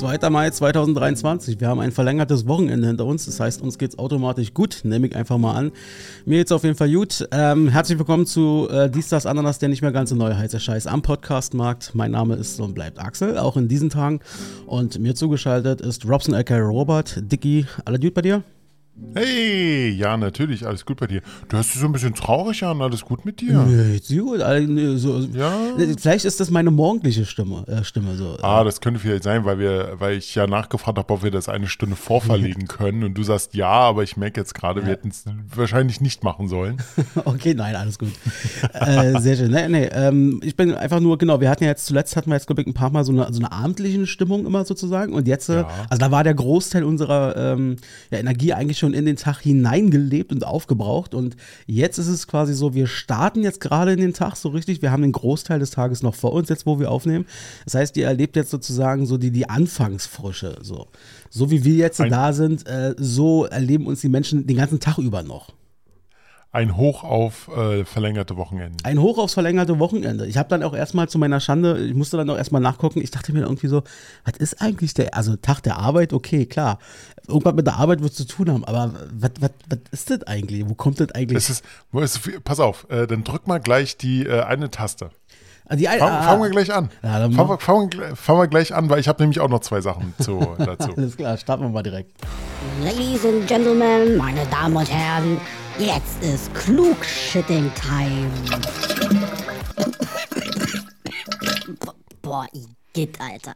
2. Mai 2023. Wir haben ein verlängertes Wochenende hinter uns. Das heißt, uns geht's automatisch gut. Nehme ich einfach mal an. Mir geht's auf jeden Fall gut. Ähm, herzlich willkommen zu äh, Dies, das, Ananas, der nicht mehr ganze neue heiße Scheiß am Podcastmarkt. Mein Name ist und bleibt Axel, auch in diesen Tagen. Und mir zugeschaltet ist Robson aka Robert. Dicky, alle gut bei dir? Hey, ja, natürlich, alles gut bei dir. Du hörst dich so ein bisschen traurig an, alles gut mit dir? Nee, gut. So, ja. Vielleicht ist das meine morgendliche Stimme. Äh, Stimme so. Ah, das könnte vielleicht sein, weil, wir, weil ich ja nachgefragt habe, ob wir das eine Stunde vorverlegen können. Und du sagst ja, aber ich merke jetzt gerade, ja. wir hätten es wahrscheinlich nicht machen sollen. okay, nein, alles gut. äh, sehr schön. Nee, nee, ähm, ich bin einfach nur, genau, wir hatten ja jetzt zuletzt, hatten wir jetzt, glaube ich, ein paar Mal so eine, so eine abendliche Stimmung immer sozusagen. Und jetzt, äh, ja. also da war der Großteil unserer ähm, Energie eigentlich schon in den Tag hineingelebt und aufgebraucht. Und jetzt ist es quasi so, wir starten jetzt gerade in den Tag so richtig. Wir haben den Großteil des Tages noch vor uns, jetzt wo wir aufnehmen. Das heißt, ihr erlebt jetzt sozusagen so die, die Anfangsfrische. So. so wie wir jetzt Ein da sind, äh, so erleben uns die Menschen den ganzen Tag über noch. Ein Hoch auf äh, verlängerte Wochenende. Ein Hoch aufs verlängerte Wochenende. Ich habe dann auch erstmal zu meiner Schande, ich musste dann auch erstmal nachgucken, ich dachte mir irgendwie so, was ist eigentlich der, also Tag der Arbeit, okay, klar. Irgendwas mit der Arbeit wird zu tun haben, aber was, ist das eigentlich? Wo kommt das eigentlich? Es ist, pass auf, äh, dann drück mal gleich die äh, eine Taste. Ah, die fangen, ah, fangen wir gleich an. Ja, fangen, wir, fangen, fangen, wir gleich an, weil ich habe nämlich auch noch zwei Sachen zu, dazu. Alles klar, starten wir mal direkt. Ladies and Gentlemen, meine Damen und Herren, Jetzt ist Klugschitting Time. Boah, Igitt, Alter.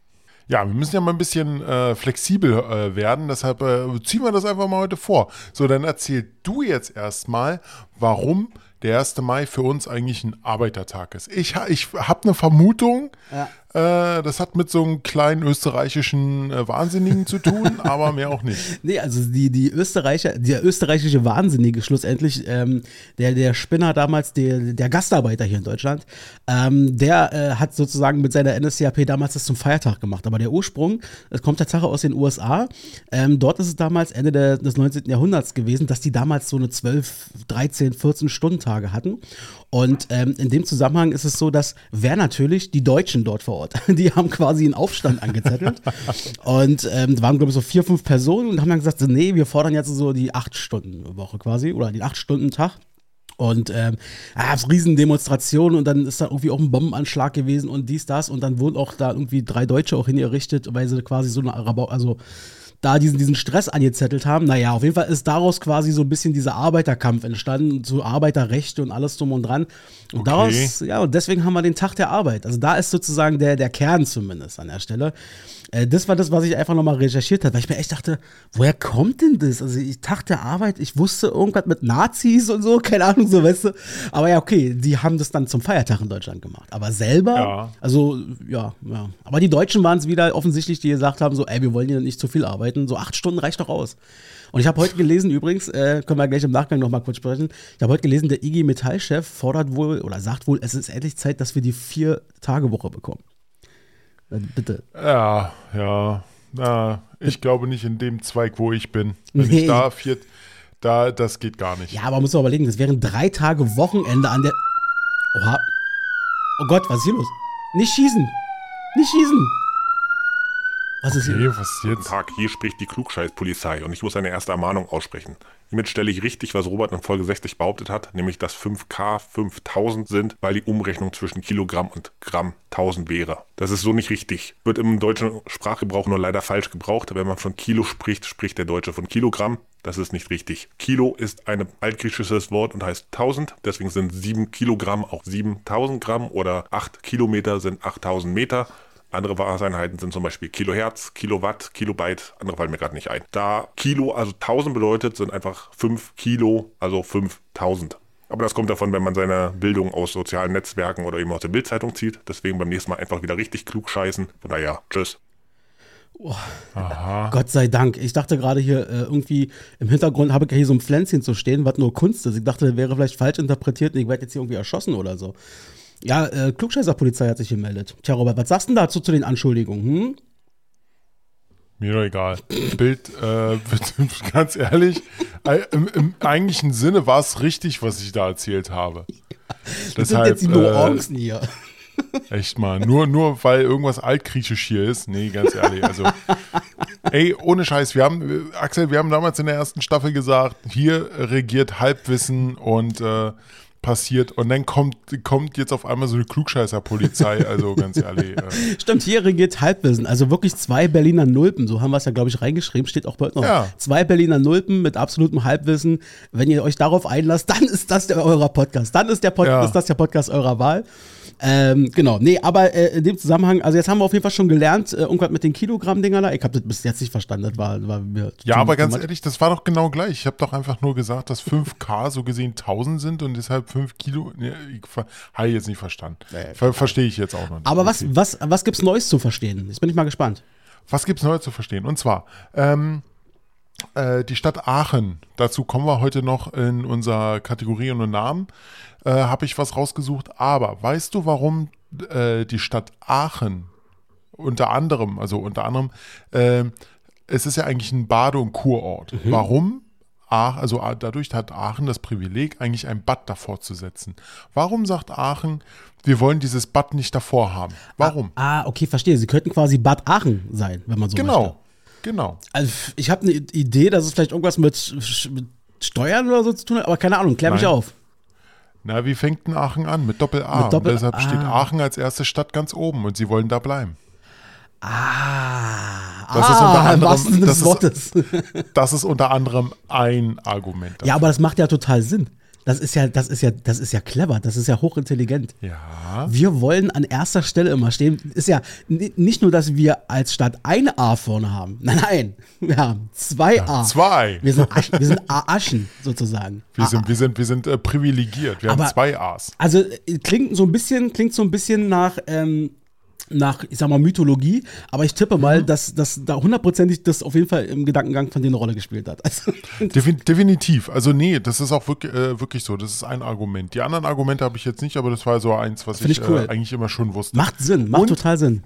Ja, wir müssen ja mal ein bisschen äh, flexibel äh, werden, deshalb äh, ziehen wir das einfach mal heute vor. So, dann erzähl du jetzt erstmal, warum der 1. Mai für uns eigentlich ein Arbeitertag ist. Ich, ich habe eine Vermutung, ja. Äh, das hat mit so einem kleinen österreichischen äh, Wahnsinnigen zu tun, aber mehr auch nicht. Nee, also die, die Österreicher, der österreichische Wahnsinnige schlussendlich, ähm, der, der Spinner damals, der, der Gastarbeiter hier in Deutschland, ähm, der äh, hat sozusagen mit seiner NSCAP damals das zum Feiertag gemacht. Aber der Ursprung, es kommt Tatsache aus den USA. Ähm, dort ist es damals Ende der, des 19. Jahrhunderts gewesen, dass die damals so eine 12, 13, 14 Stunden Tage hatten. Und ähm, in dem Zusammenhang ist es so, dass wer natürlich die Deutschen dort vor Ort, die haben quasi einen Aufstand angezettelt. Und ähm, waren glaube ich so vier, fünf Personen und haben dann gesagt, so, nee, wir fordern jetzt so die acht Stunden Woche quasi oder die acht Stunden Tag. Und ähm, ja, es riesen Demonstrationen und dann ist da irgendwie auch ein Bombenanschlag gewesen und dies, das. Und dann wurden auch da irgendwie drei Deutsche auch hingerichtet, weil sie quasi so eine also da diesen, diesen Stress angezettelt haben. Naja, auf jeden Fall ist daraus quasi so ein bisschen dieser Arbeiterkampf entstanden, zu Arbeiterrechte und alles drum und dran. Und okay. daraus, ja, und deswegen haben wir den Tag der Arbeit. Also da ist sozusagen der, der Kern zumindest an der Stelle. Äh, das war das, was ich einfach nochmal recherchiert habe, weil ich mir echt dachte, woher kommt denn das? Also ich Tag der Arbeit, ich wusste irgendwas mit Nazis und so, keine Ahnung, so weißt du. Aber ja, okay, die haben das dann zum Feiertag in Deutschland gemacht. Aber selber, ja. also ja, ja. Aber die Deutschen waren es wieder offensichtlich, die gesagt haben, so, ey, wir wollen hier nicht zu viel arbeiten, so acht Stunden reicht doch aus. Und ich habe heute gelesen, übrigens, äh, können wir gleich im Nachgang nochmal kurz sprechen. Ich habe heute gelesen, der IG Metall-Chef fordert wohl oder sagt wohl, es ist endlich Zeit, dass wir die Vier-Tage-Woche bekommen. Äh, bitte. Ja, ja. Na, ich glaube nicht in dem Zweig, wo ich bin. Wenn nee. ich da vier, da, das geht gar nicht. Ja, aber man muss man überlegen, das wären drei Tage Wochenende an der. Oha. Oh Gott, was ist hier los? Nicht schießen! Nicht schießen! Was ist hier? Was ist jetzt? Guten Tag, hier spricht die Klugscheißpolizei und ich muss eine erste Ermahnung aussprechen. Hiermit stelle ich richtig, was Robert in Folge 60 behauptet hat, nämlich dass 5K 5000 sind, weil die Umrechnung zwischen Kilogramm und Gramm 1000 wäre. Das ist so nicht richtig. Wird im deutschen Sprachgebrauch nur leider falsch gebraucht. Wenn man von Kilo spricht, spricht der Deutsche von Kilogramm. Das ist nicht richtig. Kilo ist ein altgriechisches Wort und heißt 1000. Deswegen sind 7 Kilogramm auch 7000 Gramm oder 8 Kilometer sind 8000 Meter. Andere Wahreinheiten sind zum Beispiel Kilohertz, Kilowatt, Kilobyte, andere fallen mir gerade nicht ein. Da Kilo also 1000 bedeutet, sind einfach 5 Kilo, also 5000. Aber das kommt davon, wenn man seine Bildung aus sozialen Netzwerken oder eben aus der Bildzeitung zieht. Deswegen beim nächsten Mal einfach wieder richtig klug scheißen. Von daher, tschüss. Oh, Gott sei Dank. Ich dachte gerade hier äh, irgendwie im Hintergrund habe ich hier so ein Pflänzchen zu stehen, was nur Kunst ist. Ich dachte, das wäre vielleicht falsch interpretiert und ich werde jetzt hier irgendwie erschossen oder so. Ja, äh, Klugscheißer-Polizei hat sich gemeldet. Tja, Robert, was sagst du dazu zu den Anschuldigungen? Hm? Mir doch egal. Bild, äh, ganz ehrlich, im, im, eigentlichen Sinne war es richtig, was ich da erzählt habe. das Deshalb, sind jetzt die Nuancen äh, hier. Echt mal. Nur, nur weil irgendwas altgriechisch hier ist. Nee, ganz ehrlich. Also, ey, ohne Scheiß. Wir haben, Axel, wir haben damals in der ersten Staffel gesagt, hier regiert Halbwissen und äh, passiert und dann kommt, kommt jetzt auf einmal so eine Klugscheißer-Polizei, also ganz ehrlich. Äh. Stimmt, hier regiert Halbwissen, also wirklich zwei Berliner Nulpen, so haben wir es ja, glaube ich, reingeschrieben, steht auch bald noch. Ja. Zwei Berliner Nulpen mit absolutem Halbwissen. Wenn ihr euch darauf einlasst, dann ist das der, eurer Podcast, dann ist, der Pod ja. ist das der Podcast eurer Wahl. Ähm, genau, nee, aber äh, in dem Zusammenhang, also jetzt haben wir auf jeden Fall schon gelernt, äh, irgendwas mit den Kilogramm-Dinger da. Ich habe das bis jetzt nicht verstanden, das war, war mir Ja, aber ganz ehrlich, das war doch genau gleich. Ich habe doch einfach nur gesagt, dass 5K so gesehen 1000 sind und deshalb 5 Kilo. Nee, ich habe ich jetzt nicht verstanden. Nee, Ver Verstehe ich jetzt auch noch nicht. Aber was, was, was gibt's Neues zu verstehen? Jetzt bin ich mal gespannt. Was gibt's Neues zu verstehen? Und zwar, ähm, äh, die Stadt Aachen, dazu kommen wir heute noch in unserer Kategorie und Namen äh, habe ich was rausgesucht. Aber weißt du, warum äh, die Stadt Aachen unter anderem, also unter anderem, äh, es ist ja eigentlich ein Bade- und Kurort. Mhm. Warum? Ach, also dadurch hat Aachen das Privileg, eigentlich ein Bad davor zu setzen. Warum sagt Aachen, wir wollen dieses Bad nicht davor haben? Warum? Ah, ah okay, verstehe. Sie könnten quasi Bad Aachen sein, wenn man so genau, möchte. Genau, genau. Also ich habe eine Idee, dass es vielleicht irgendwas mit, mit, Steuern oder so zu tun hat, aber keine Ahnung, klär mich auf. Na, wie fängt denn Aachen an? Mit Doppel-A. Doppel deshalb steht Aachen als erste Stadt ganz oben und sie wollen da bleiben. Ah, das ah, ist unter anderem, das ist, das ist unter anderem ein Argument. Dafür. Ja, aber das macht ja total Sinn. Das ist ja, das ist ja, das ist ja clever, das ist ja hochintelligent. Ja. Wir wollen an erster Stelle immer stehen. Ist ja nicht nur, dass wir als Stadt eine A vorne haben. Nein, nein. Wir haben zwei ja, A. Zwei. Wir sind, Asch, wir sind A-Aschen sozusagen. Wir sind, wir sind, wir sind äh, privilegiert. Wir Aber, haben zwei A's. Also äh, klingt so ein bisschen, klingt so ein bisschen nach. Ähm, nach, ich sag mal, Mythologie, aber ich tippe mal, mhm. dass, dass da hundertprozentig das auf jeden Fall im Gedankengang von denen eine Rolle gespielt hat. Also, Definitiv. Also, nee, das ist auch wirklich, äh, wirklich so. Das ist ein Argument. Die anderen Argumente habe ich jetzt nicht, aber das war so eins, was ich, ich cool. äh, eigentlich immer schon wusste. Macht Sinn, macht Und, total Sinn.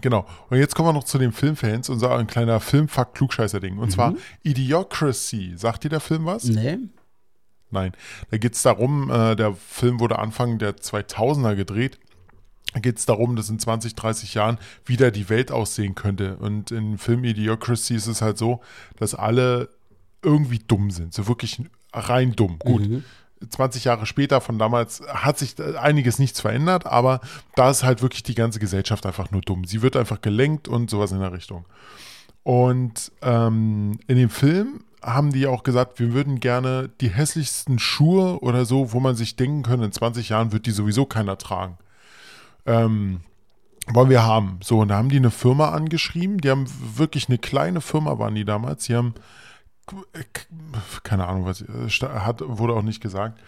Genau. Und jetzt kommen wir noch zu den Filmfans, unser ein kleiner Filmfakt-Klugscheißer-Ding. Und mhm. zwar Idiocracy. Sagt dir der Film was? Nee. Nein. Da geht es darum, äh, der Film wurde Anfang der 2000er gedreht geht es darum, dass in 20, 30 Jahren wieder die Welt aussehen könnte. Und in Film Idiocracy ist es halt so, dass alle irgendwie dumm sind. So wirklich rein dumm. Gut. Mhm. 20 Jahre später von damals hat sich einiges nichts verändert, aber da ist halt wirklich die ganze Gesellschaft einfach nur dumm. Sie wird einfach gelenkt und sowas in der Richtung. Und ähm, in dem Film haben die auch gesagt, wir würden gerne die hässlichsten Schuhe oder so, wo man sich denken könnte, in 20 Jahren wird die sowieso keiner tragen ähm, wollen wir haben. So, und da haben die eine Firma angeschrieben. Die haben wirklich eine kleine Firma, waren die damals. Die haben, keine Ahnung, was hat, wurde auch nicht gesagt.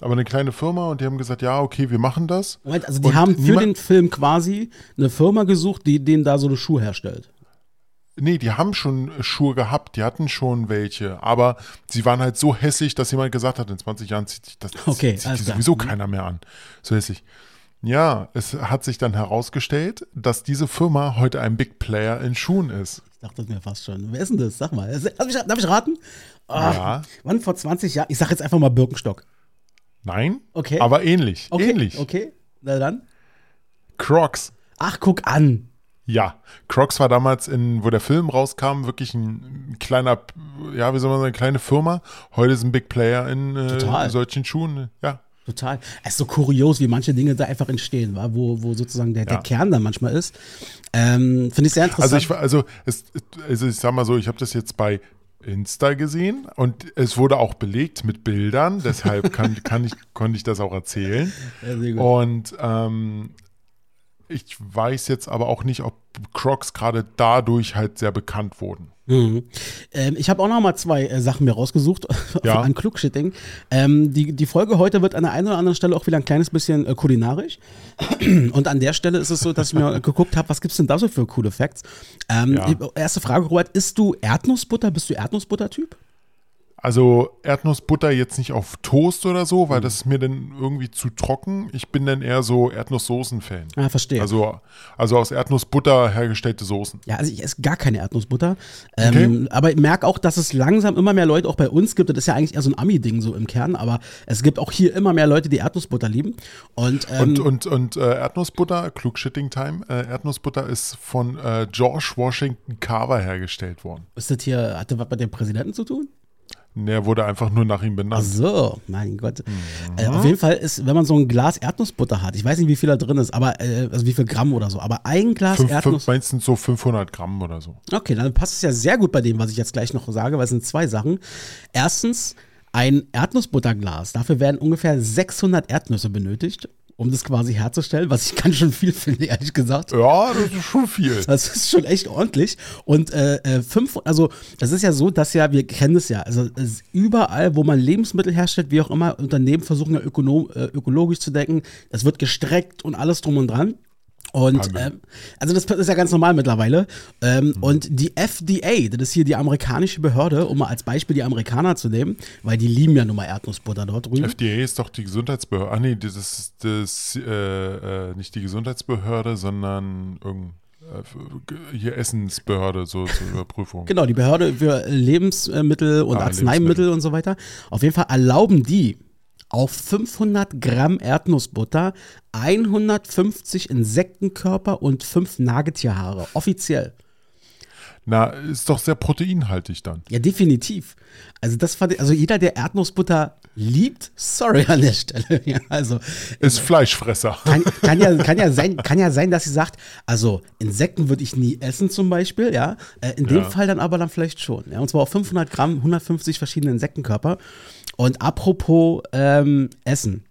Aber eine kleine Firma und die haben gesagt, ja, okay, wir machen das. Moment, also die und haben für den Film quasi eine Firma gesucht, die denen da so eine Schuhe herstellt. Nee, die haben schon Schuhe gehabt, die hatten schon welche, aber sie waren halt so hässlich, dass jemand gesagt hat, in 20 Jahren zieht sich das okay, zieht sowieso keiner mehr an. So hässlich. Ja, es hat sich dann herausgestellt, dass diese Firma heute ein Big Player in Schuhen ist. Ich dachte mir fast schon. Wer ist denn das? Sag mal. Darf ich, darf ich raten? Oh, ja. Wann vor 20 Jahren? Ich sag jetzt einfach mal Birkenstock. Nein. Okay. Aber ähnlich. Okay. Ähnlich. Okay. Na dann. Crocs. Ach, guck an. Ja, Crocs war damals, in, wo der Film rauskam, wirklich ein kleiner, ja, wie soll man sagen, eine kleine Firma. Heute ist ein Big Player in äh, solchen Schuhen. Ja, Total. Es ist so kurios, wie manche Dinge da einfach entstehen, wa? Wo, wo sozusagen der, ja. der Kern dann manchmal ist. Ähm, Finde ich sehr interessant. Also ich, also, es, also ich sag mal so, ich habe das jetzt bei Insta gesehen und es wurde auch belegt mit Bildern, deshalb kann, kann ich, konnte ich das auch erzählen. Ja, und ähm, ich weiß jetzt aber auch nicht, ob Crocs gerade dadurch halt sehr bekannt wurden. Mhm. Ähm, ich habe auch noch mal zwei äh, Sachen mir rausgesucht ja. an Klugschitting. Ähm, die, die Folge heute wird an der einen oder anderen Stelle auch wieder ein kleines bisschen äh, kulinarisch. Und an der Stelle ist es so, dass ich mir geguckt habe, was gibt es denn da so für coole Facts? Ähm, ja. Erste Frage, Robert, isst du Erdnussbutter? Bist du Erdnussbutter-Typ? Also Erdnussbutter jetzt nicht auf Toast oder so, weil mhm. das ist mir dann irgendwie zu trocken. Ich bin dann eher so Erdnusssoßen-Fan. Ah, verstehe. Also, also aus Erdnussbutter hergestellte Soßen. Ja, also ich esse gar keine Erdnussbutter. Ähm, okay. Aber ich merke auch, dass es langsam immer mehr Leute auch bei uns gibt. Das ist ja eigentlich eher so ein Ami-Ding so im Kern, aber es gibt auch hier immer mehr Leute, die Erdnussbutter lieben. Und, ähm, und, und, und äh, Erdnussbutter, klug Shitting Time, äh, Erdnussbutter ist von äh, George Washington Carver hergestellt worden. Ist das hier, hatte was mit dem Präsidenten zu tun? Der wurde einfach nur nach ihm benannt. Ach so, mein Gott. Mhm. Äh, auf jeden Fall ist, wenn man so ein Glas Erdnussbutter hat, ich weiß nicht, wie viel da drin ist, aber äh, also wie viel Gramm oder so, aber ein Glas fünf, Erdnuss. Meinst so 500 Gramm oder so? Okay, dann passt es ja sehr gut bei dem, was ich jetzt gleich noch sage, weil es sind zwei Sachen. Erstens, ein Erdnussbutterglas. Dafür werden ungefähr 600 Erdnüsse benötigt um das quasi herzustellen, was ich ganz schön viel finde, ehrlich gesagt. Ja, das ist schon viel. Das ist schon echt ordentlich. Und äh, äh fünf, also das ist ja so, dass ja, wir kennen es ja, also es überall, wo man Lebensmittel herstellt, wie auch immer, Unternehmen versuchen ja ökonom, äh, ökologisch zu denken, es wird gestreckt und alles drum und dran. Und ähm, also das ist ja ganz normal mittlerweile. Ähm, mhm. Und die FDA, das ist hier die amerikanische Behörde, um mal als Beispiel die Amerikaner zu nehmen, weil die lieben ja nun mal Erdnussbutter dort drüben. FDA ist doch die Gesundheitsbehörde. Ah nee, das ist das, äh, äh, nicht die Gesundheitsbehörde, sondern irgendein äh, hier Essensbehörde, so zur Überprüfung. Genau, die Behörde für Lebensmittel und ah, Arzneimittel Lebensmittel. und so weiter. Auf jeden Fall erlauben die auf 500 Gramm Erdnussbutter 150 Insektenkörper und 5 Nagetierhaare. Offiziell. Na, ist doch sehr proteinhaltig dann. Ja, definitiv. Also das fand ich, also jeder, der Erdnussbutter liebt, sorry an der Stelle. Ja, also ist Fleischfresser. Kann, kann, ja, kann, ja sein, kann ja sein, dass sie sagt, also Insekten würde ich nie essen zum Beispiel, ja. Äh, in dem ja. Fall dann aber dann vielleicht schon. Ja, und zwar auf 500 Gramm, 150 verschiedene Insektenkörper. Und apropos ähm, Essen.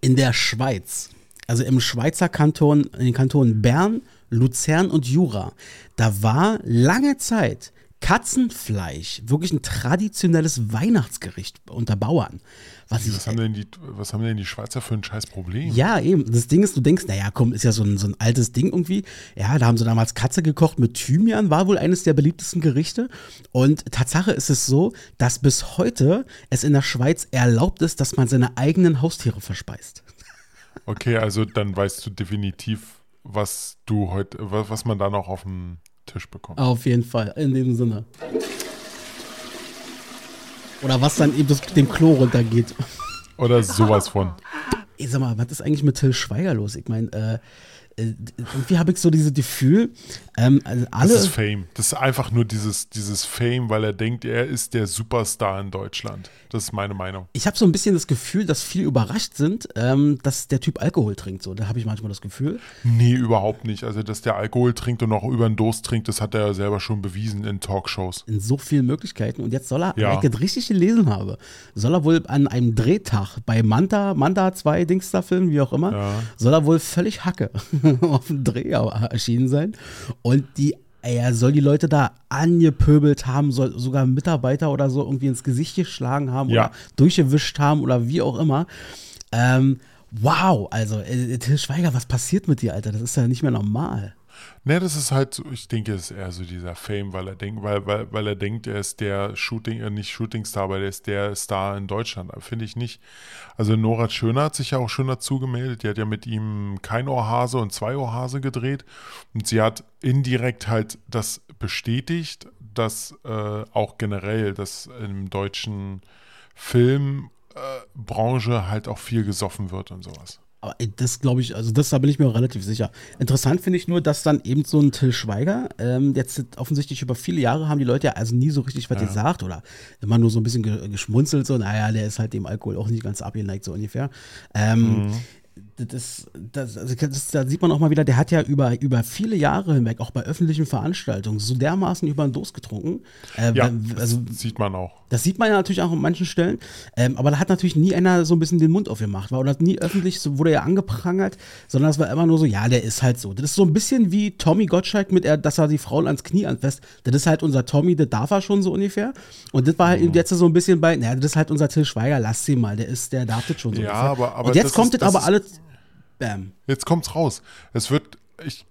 In der Schweiz, also im Schweizer Kanton, in den Kantonen Bern, Luzern und Jura, da war lange Zeit Katzenfleisch wirklich ein traditionelles Weihnachtsgericht unter Bauern. Was, was, haben denn die, was haben denn die Schweizer für ein scheiß Problem? Ja, eben. Das Ding ist, du denkst, naja, komm, ist ja so ein, so ein altes Ding irgendwie. Ja, da haben sie damals Katze gekocht mit Thymian, war wohl eines der beliebtesten Gerichte. Und Tatsache ist es so, dass bis heute es in der Schweiz erlaubt ist, dass man seine eigenen Haustiere verspeist. Okay, also dann weißt du definitiv, was du heute, was man da noch auf dem Tisch bekommt. Auf jeden Fall, in dem Sinne. Oder was dann eben das, dem Klo runtergeht. Oder sowas von. Ich sag mal, was ist eigentlich mit Till Schweiger los? Ich meine, äh, irgendwie habe ich so dieses Gefühl, ähm, also alle. Das ist Fame. Das ist einfach nur dieses, dieses Fame, weil er denkt, er ist der Superstar in Deutschland. Das ist meine Meinung. Ich habe so ein bisschen das Gefühl, dass viele überrascht sind, ähm, dass der Typ Alkohol trinkt. So, da habe ich manchmal das Gefühl. Nee, überhaupt nicht. Also, dass der Alkohol trinkt und auch über den Durst trinkt, das hat er ja selber schon bewiesen in Talkshows. In so vielen Möglichkeiten. Und jetzt soll er, ja. wenn ich das richtig gelesen habe, soll er wohl an einem Drehtag bei Manta, Manta 2 Dings da filmen, wie auch immer, ja. soll er wohl völlig Hacke auf dem Dreh erschienen sein. Und die er soll die Leute da angepöbelt haben, soll sogar Mitarbeiter oder so irgendwie ins Gesicht geschlagen haben ja. oder durchgewischt haben oder wie auch immer. Ähm, wow, also äh, Till Schweiger, was passiert mit dir, Alter? Das ist ja nicht mehr normal. Ne, das ist halt, ich denke, es ist eher so dieser Fame, weil er denkt, weil, weil, weil er denkt, er ist der Shooting, äh, nicht Shootingstar, aber er ist der Star in Deutschland. Finde ich nicht. Also Nora Schöner hat sich ja auch schon dazu gemeldet. Die hat ja mit ihm kein Ohrhase und zwei Ohrhase gedreht. Und sie hat indirekt halt das bestätigt, dass äh, auch generell, dass im deutschen Filmbranche halt auch viel gesoffen wird und sowas. Aber das glaube ich, also das, da bin ich mir relativ sicher. Interessant finde ich nur, dass dann eben so ein Till Schweiger, ähm, jetzt offensichtlich über viele Jahre haben die Leute ja also nie so richtig was ja. gesagt oder immer nur so ein bisschen geschmunzelt, so, naja, der ist halt dem Alkohol auch nicht ganz abgeneigt, so ungefähr. Ähm, mhm das, das, also das, da sieht man auch mal wieder, der hat ja über, über viele Jahre hinweg, auch bei öffentlichen Veranstaltungen, so dermaßen über den Dos getrunken. Äh, ja, also, das sieht man auch. Das sieht man ja natürlich auch an manchen Stellen. Ähm, aber da hat natürlich nie einer so ein bisschen den Mund aufgemacht. War, oder nie öffentlich, so wurde er angeprangert, sondern es war immer nur so, ja, der ist halt so. Das ist so ein bisschen wie Tommy Gottschalk mit, er, dass er die Frauen ans Knie anfasst. Das ist halt unser Tommy, das darf er schon so ungefähr. Und das war halt mhm. jetzt so ein bisschen bei, naja, das ist halt unser Till Schweiger, lass sie mal, der ist, der darf das schon so. Ja, ungefähr. aber, aber Und jetzt kommt das, das aber alles Bam. Jetzt kommt's raus. Es wird ich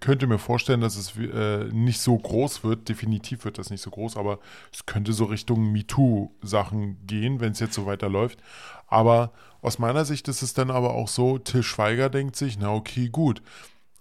könnte mir vorstellen, dass es äh, nicht so groß wird. Definitiv wird das nicht so groß, aber es könnte so Richtung MeToo-Sachen gehen, wenn es jetzt so weiterläuft. Aber aus meiner Sicht ist es dann aber auch so, Till Schweiger denkt sich, na okay, gut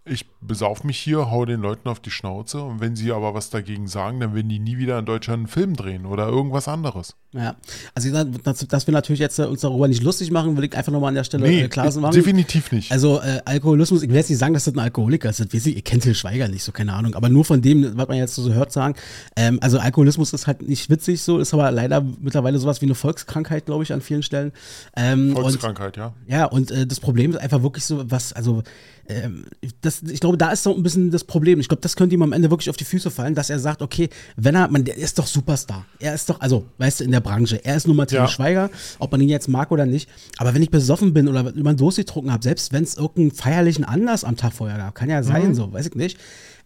ich besauf mich hier, hau den Leuten auf die Schnauze und wenn sie aber was dagegen sagen, dann werden die nie wieder in Deutschland einen Film drehen oder irgendwas anderes. Ja, also dass, dass wir natürlich jetzt äh, uns darüber nicht lustig machen, will ich einfach nochmal an der Stelle nee, äh, klar machen. definitiv nicht. Also äh, Alkoholismus, ich will jetzt nicht sagen, dass das ein Alkoholiker ist, das weiß ich, ihr kennt Till Schweiger nicht, so keine Ahnung, aber nur von dem, was man jetzt so hört, sagen, ähm, also Alkoholismus ist halt nicht witzig so, ist aber leider mittlerweile sowas wie eine Volkskrankheit, glaube ich, an vielen Stellen. Ähm, Volkskrankheit, und, ja. Ja, und äh, das Problem ist einfach wirklich so, was, also ähm, das, ich glaube, da ist so ein bisschen das Problem. Ich glaube, das könnte ihm am Ende wirklich auf die Füße fallen, dass er sagt, okay, wenn er, man, der ist doch Superstar. Er ist doch, also, weißt du, in der Branche. Er ist nur Matthias ja. Schweiger, ob man ihn jetzt mag oder nicht. Aber wenn ich besoffen bin oder über einen Durst getrunken habe, selbst wenn es irgendeinen feierlichen Anlass am Tag vorher gab, kann ja sein, mhm. so, weiß ich nicht.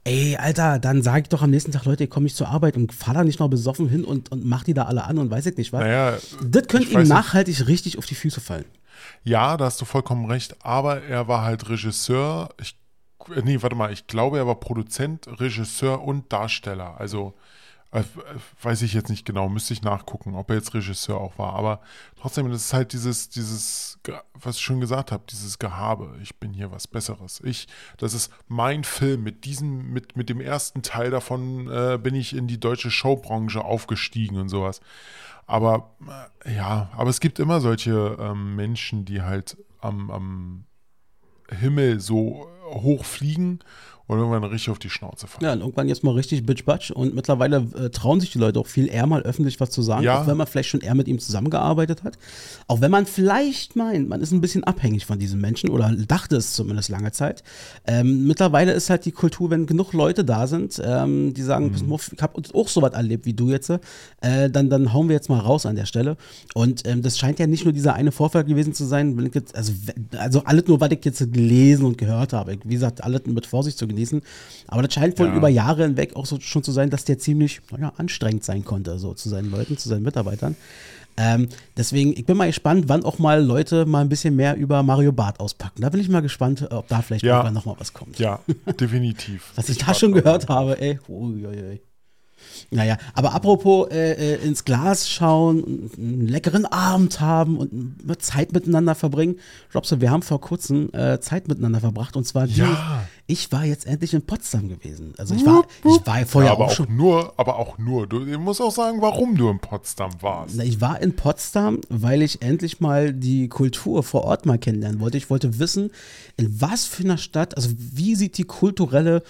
Ey, Alter, dann sage ich doch am nächsten Tag, Leute, ich komme nicht zur Arbeit und fahr da nicht noch besoffen hin und, und mach die da alle an und weiß ich nicht was. Naja, das könnte ihm nachhaltig nicht. richtig auf die Füße fallen. Ja, da hast du vollkommen recht, aber er war halt Regisseur. Ich, äh, nee, warte mal, ich glaube, er war Produzent, Regisseur und Darsteller. Also weiß ich jetzt nicht genau, müsste ich nachgucken, ob er jetzt Regisseur auch war. Aber trotzdem, das ist halt dieses, dieses, was ich schon gesagt habe, dieses Gehabe. Ich bin hier was Besseres. Ich, das ist mein Film. Mit diesem, mit, mit dem ersten Teil davon äh, bin ich in die deutsche Showbranche aufgestiegen und sowas. Aber äh, ja, aber es gibt immer solche ähm, Menschen, die halt am, am Himmel so hoch fliegen und irgendwann richtig auf die Schnauze fallen. Ja, und irgendwann jetzt mal richtig bitch-batsch. Und mittlerweile äh, trauen sich die Leute auch viel eher mal öffentlich was zu sagen, ja. auch wenn man vielleicht schon eher mit ihm zusammengearbeitet hat. Auch wenn man vielleicht meint, man ist ein bisschen abhängig von diesem Menschen oder dachte es zumindest lange Zeit. Ähm, mittlerweile ist halt die Kultur, wenn genug Leute da sind, ähm, die sagen, mhm. ich habe auch so was erlebt wie du jetzt, äh, dann, dann hauen wir jetzt mal raus an der Stelle. Und ähm, das scheint ja nicht nur dieser eine Vorfall gewesen zu sein, jetzt, also, also alles nur, was ich jetzt gelesen und gehört habe. Wie gesagt, alles mit Vorsicht zu genießen genießen. Aber das scheint wohl ja. über Jahre hinweg auch so schon zu sein, dass der ziemlich naja, anstrengend sein konnte, so zu seinen Leuten, zu seinen Mitarbeitern. Ähm, deswegen, ich bin mal gespannt, wann auch mal Leute mal ein bisschen mehr über Mario Bart auspacken. Da bin ich mal gespannt, ob da vielleicht ja. irgendwann noch mal was kommt. Ja, definitiv. Was ich, ich da schon gehört habe, ey. Uiuiui. Naja, aber apropos äh, äh, ins Glas schauen, einen leckeren Abend haben und Zeit miteinander verbringen. Robson, wir haben vor kurzem äh, Zeit miteinander verbracht und zwar ja. die, ich war jetzt endlich in Potsdam gewesen. Also ich war, ich war vorher ja, aber auch, schon. Nur, aber auch nur. Du, du musst auch sagen, warum du in Potsdam warst. Na, ich war in Potsdam, weil ich endlich mal die Kultur vor Ort mal kennenlernen wollte. Ich wollte wissen, in was für einer Stadt, also wie sieht die kulturelle